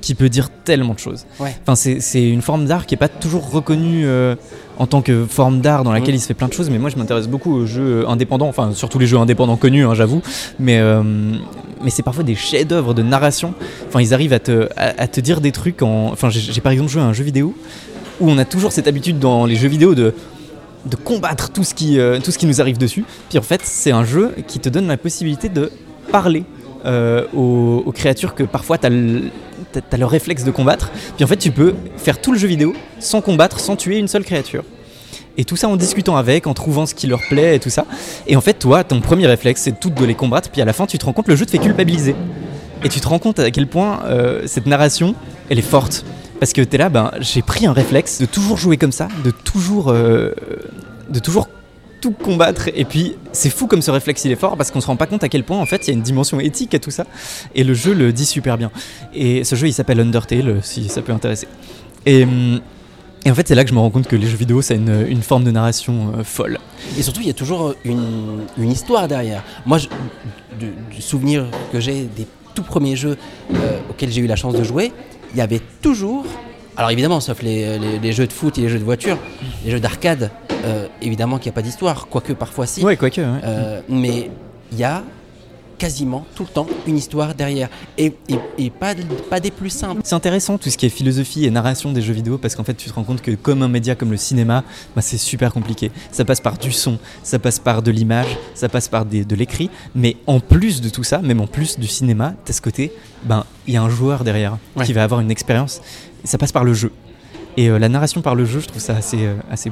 qui peut dire tellement de choses. Ouais. Enfin, c'est c'est une forme d'art qui est pas toujours reconnue euh, en tant que forme d'art dans laquelle Mm. il se fait plein de choses. Mais moi, je m'intéresse beaucoup aux jeux indépendants, enfin surtout les jeux indépendants connus, hein, j'avoue. Mais mais c'est parfois des chefs-d'œuvre de narration. Enfin, ils arrivent à te à, te dire des trucs en. Enfin, j'ai par exemple joué à un jeu vidéo où on a toujours cette habitude dans les jeux vidéo de de combattre tout ce qui euh, tout ce qui nous arrive dessus. Puis en fait, c'est un jeu qui te donne la possibilité de parler euh, aux, aux créatures que parfois tu as, le réflexe de combattre. Puis en fait, tu peux faire tout le jeu vidéo sans combattre, sans tuer une seule créature. Et tout ça en discutant avec, en trouvant ce qui leur plaît et tout ça. Et en fait, toi, ton premier réflexe, c'est tout de les combattre. Puis à la fin, tu te rends compte, le jeu te fait culpabiliser. Et tu te rends compte à quel point euh, cette narration, elle est forte. Parce que t'es là, ben, j'ai pris un réflexe de toujours jouer comme ça, de toujours, euh, de toujours tout combattre. Et puis, c'est fou comme ce réflexe il est fort parce qu'on se rend pas compte à quel point en fait il y a une dimension éthique à tout ça. Et le jeu le dit super bien. Et ce jeu il s'appelle Undertale, si ça peut intéresser. Et, hum, et en fait, c'est là que je me rends compte que les jeux vidéo, c'est une, une forme de narration euh, folle. Et surtout, il y a toujours une, une histoire derrière. Moi, je- du, du souvenir que j'ai des tout premiers jeux euh, auxquels j'ai eu la chance de jouer, il y avait toujours. Alors évidemment, sauf les, les- les jeux de foot et les jeux de voiture, les jeux d'arcade, euh, évidemment qu'il n'y a pas d'histoire, quoique parfois si. Ouais, quoique. ouais. Euh, mais il y a quasiment tout le temps une histoire derrière. Et, et- et pas, pas des plus simples. C'est intéressant tout ce qui est philosophie et narration des jeux vidéo parce qu'en fait tu te rends compte que comme un média comme le cinéma, bah, c'est super compliqué. Ça passe par du son, ça passe par de l'image, ça passe par des- de l'écrit, mais en plus de tout ça, même en plus du cinéma, t'as ce côté, ben il y a un joueur derrière Ouais. qui va avoir une expérience. Ça passe par le jeu. Et euh, la narration par le jeu, je trouve ça assez, euh, assez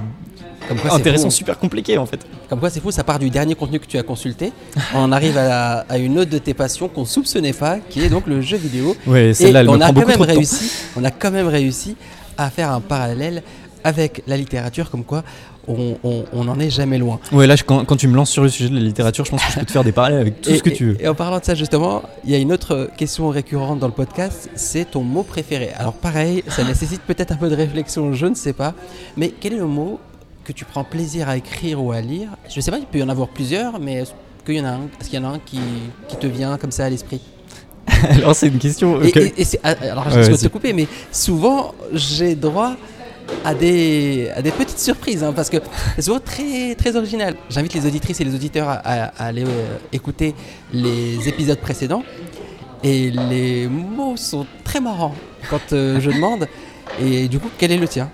Comme quoi, c'est intéressant, fou. super compliqué en fait. Comme quoi, c'est fou, ça part du dernier contenu que tu as consulté. On arrive à, à une autre de tes passions qu'on soupçonnait pas, qui est donc le jeu vidéo. Ouais, celle-là, elle me on a prend quand même réussi, on a quand même réussi à faire un parallèle avec la littérature, comme quoi on n'en est jamais loin. Ouais, là, je- quand, quand tu me lances sur le sujet de la littérature, je pense que je peux te faire des parallèles avec tout et, ce que et- tu veux. et en parlant de ça justement, il y a une autre question récurrente dans le podcast, c'est ton mot préféré. Alors pareil, ça nécessite peut-être un peu de réflexion, je ne sais pas, mais quel est le mot que tu prends plaisir à écrire ou à lire Je ne sais pas, il peut y en avoir plusieurs, mais est-ce qu'il y en a un, est-ce qu'il y en a un qui, qui te vient comme ça à l'esprit? Alors, c'est une question. Et, que- et- et c'est- ah, alors, je Ouais, vais te couper, mais souvent, j'ai droit à des, à des petites surprises, hein, parce que c'est souvent très, très original. J'invite les auditrices et les auditeurs à, à- à aller euh, écouter les épisodes précédents, et les mots sont très marrants quand euh, je demande. Et du coup, quel est le tien?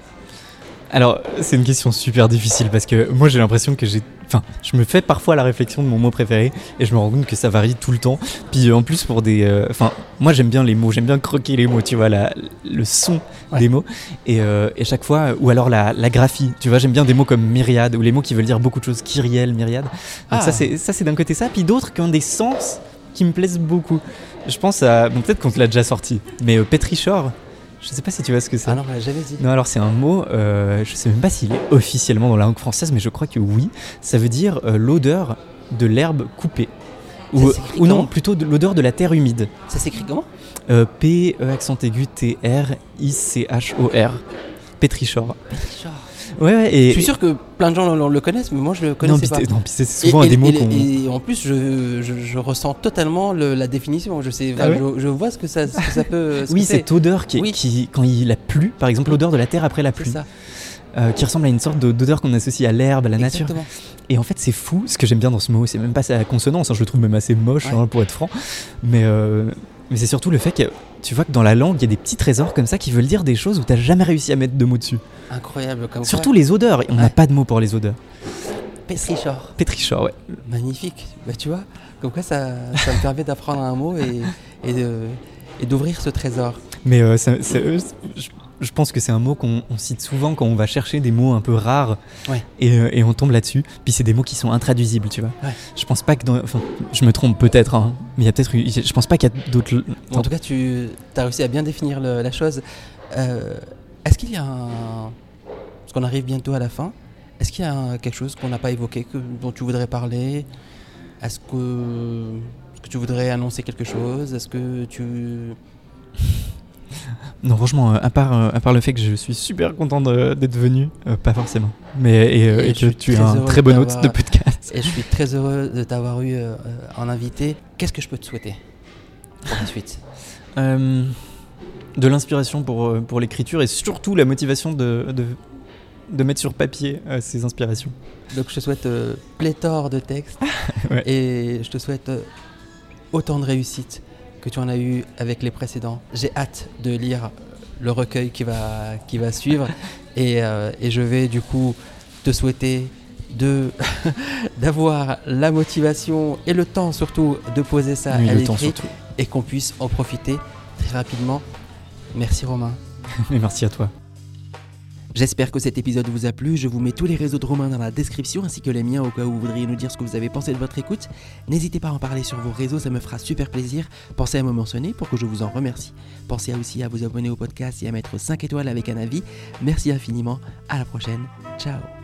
Alors, c'est une question super difficile parce que moi j'ai l'impression que j'ai. Enfin, je me fais parfois la réflexion de mon mot préféré et je me rends compte que ça varie tout le temps. Puis euh, en plus, pour des. euh, Enfin, moi j'aime bien les mots, j'aime bien croquer les mots, tu vois, la, le son Ouais. des mots. Et, euh, et chaque fois, ou alors la, la graphie, tu vois, j'aime bien des mots comme myriade ou les mots qui veulent dire beaucoup de choses, kyrielle, myriade. Donc Ah. ça, c'est ça, c'est d'un côté ça. Puis d'autres qui ont des sens qui me plaisent beaucoup. Je pense à. Bon, peut-être qu'on te l'a déjà sorti, mais euh, Petrichor, je sais pas si tu vois ce que c'est. Ah non, on l'a jamais dit. Non, alors c'est un mot, euh, je sais même pas s'il est officiellement dans la langue française, mais je crois que oui. Ça veut dire euh, l'odeur de l'herbe coupée. Ou, ou non, plutôt de l'odeur de la terre humide. Ça s'écrit comment? Euh, P, E, accent aigu, T, R, I, C, H, O, R. Petrichor. Genre. Ouais, ouais, et. Je suis sûr que plein de gens le, le connaissent, mais moi je le non, connaissais puis pas. non, c'est souvent et, des mots et- qu'on. et en plus, je, je, je ressens totalement le- la définition. Je sais, Ah ouais je, je vois ce que ça, ce que ça peut. ce Oui, cette odeur qui, Oui. qui, quand il a plu, par exemple, l'odeur de la terre après la pluie, ça. euh, qui ressemble à une sorte de- d'odeur qu'on associe à l'herbe, à la nature. Exactement. Et en fait, c'est fou. Ce que j'aime bien dans ce mot, c'est même pas sa consonance. hein, je le trouve même assez moche, Ouais. hein, pour être franc. Mais, euh, mais c'est surtout le fait que tu vois que dans la langue, il y a des petits trésors comme ça qui veulent dire des choses où t'as jamais réussi à mettre de mots dessus. Incroyable. Comme Surtout les odeurs. On n'a Ouais. pas de mots pour les odeurs. Pestrichor. Pétrichor, ouais. Magnifique. Bah, tu vois, comme quoi ça, ça me permet d'apprendre un mot et, et d'ouvrir ce trésor. Mais euh, ça- c'est- euh, je, je pense que c'est un mot qu'on on cite souvent quand on va chercher des mots un peu rares. Ouais. Et, euh, et on tombe là-dessus. Puis c'est des mots qui sont intraduisibles, tu vois. Ouais. Je pense pas que dans. Enfin, je me trompe peut-être, hein, mais il y a peut-être. eu- Je pense pas qu'il y a d'autres. En tout cas, tu as réussi à bien définir le- la chose. Euh, Est-ce qu'il y a un. Parce qu'on arrive bientôt à la fin. Est-ce qu'il y a un- quelque chose qu'on n'a pas évoqué, que, dont tu voudrais parler? Est-ce que, est-ce que tu voudrais annoncer quelque chose? Est-ce que tu. Non, franchement, euh, à part, euh, à part le fait que je suis super content d'être venu, euh, pas forcément. Mais et, Et et je que tu es un très bon hôte de podcast. Et je suis très heureux de t'avoir eu euh, en invité. Qu'est-ce que je peux te souhaiter pour la suite? Euh, de l'inspiration pour, pour l'écriture et surtout la motivation de, de, de mettre sur papier ces inspirations. Donc je te souhaite pléthore de textes Ouais. et je te souhaite autant de réussite que tu en as eu avec les précédents. J'ai hâte de lire le recueil qui va, qui va suivre et, euh, et je vais du coup te souhaiter de d'avoir la motivation et le temps surtout de poser ça Oui, à l'écrit et qu'on puisse en profiter très rapidement. Merci Romain. Mais merci à toi. J'espère que cet épisode vous a plu. Je vous mets tous les réseaux de Romain dans la description ainsi que les miens au cas où vous voudriez nous dire ce que vous avez pensé de votre écoute. N'hésitez pas à en parler sur vos réseaux, ça me fera super plaisir. Pensez à me mentionner pour que je vous en remercie. Pensez aussi à vous abonner au podcast et à mettre 5 étoiles avec un avis. Merci infiniment. À la prochaine. Ciao.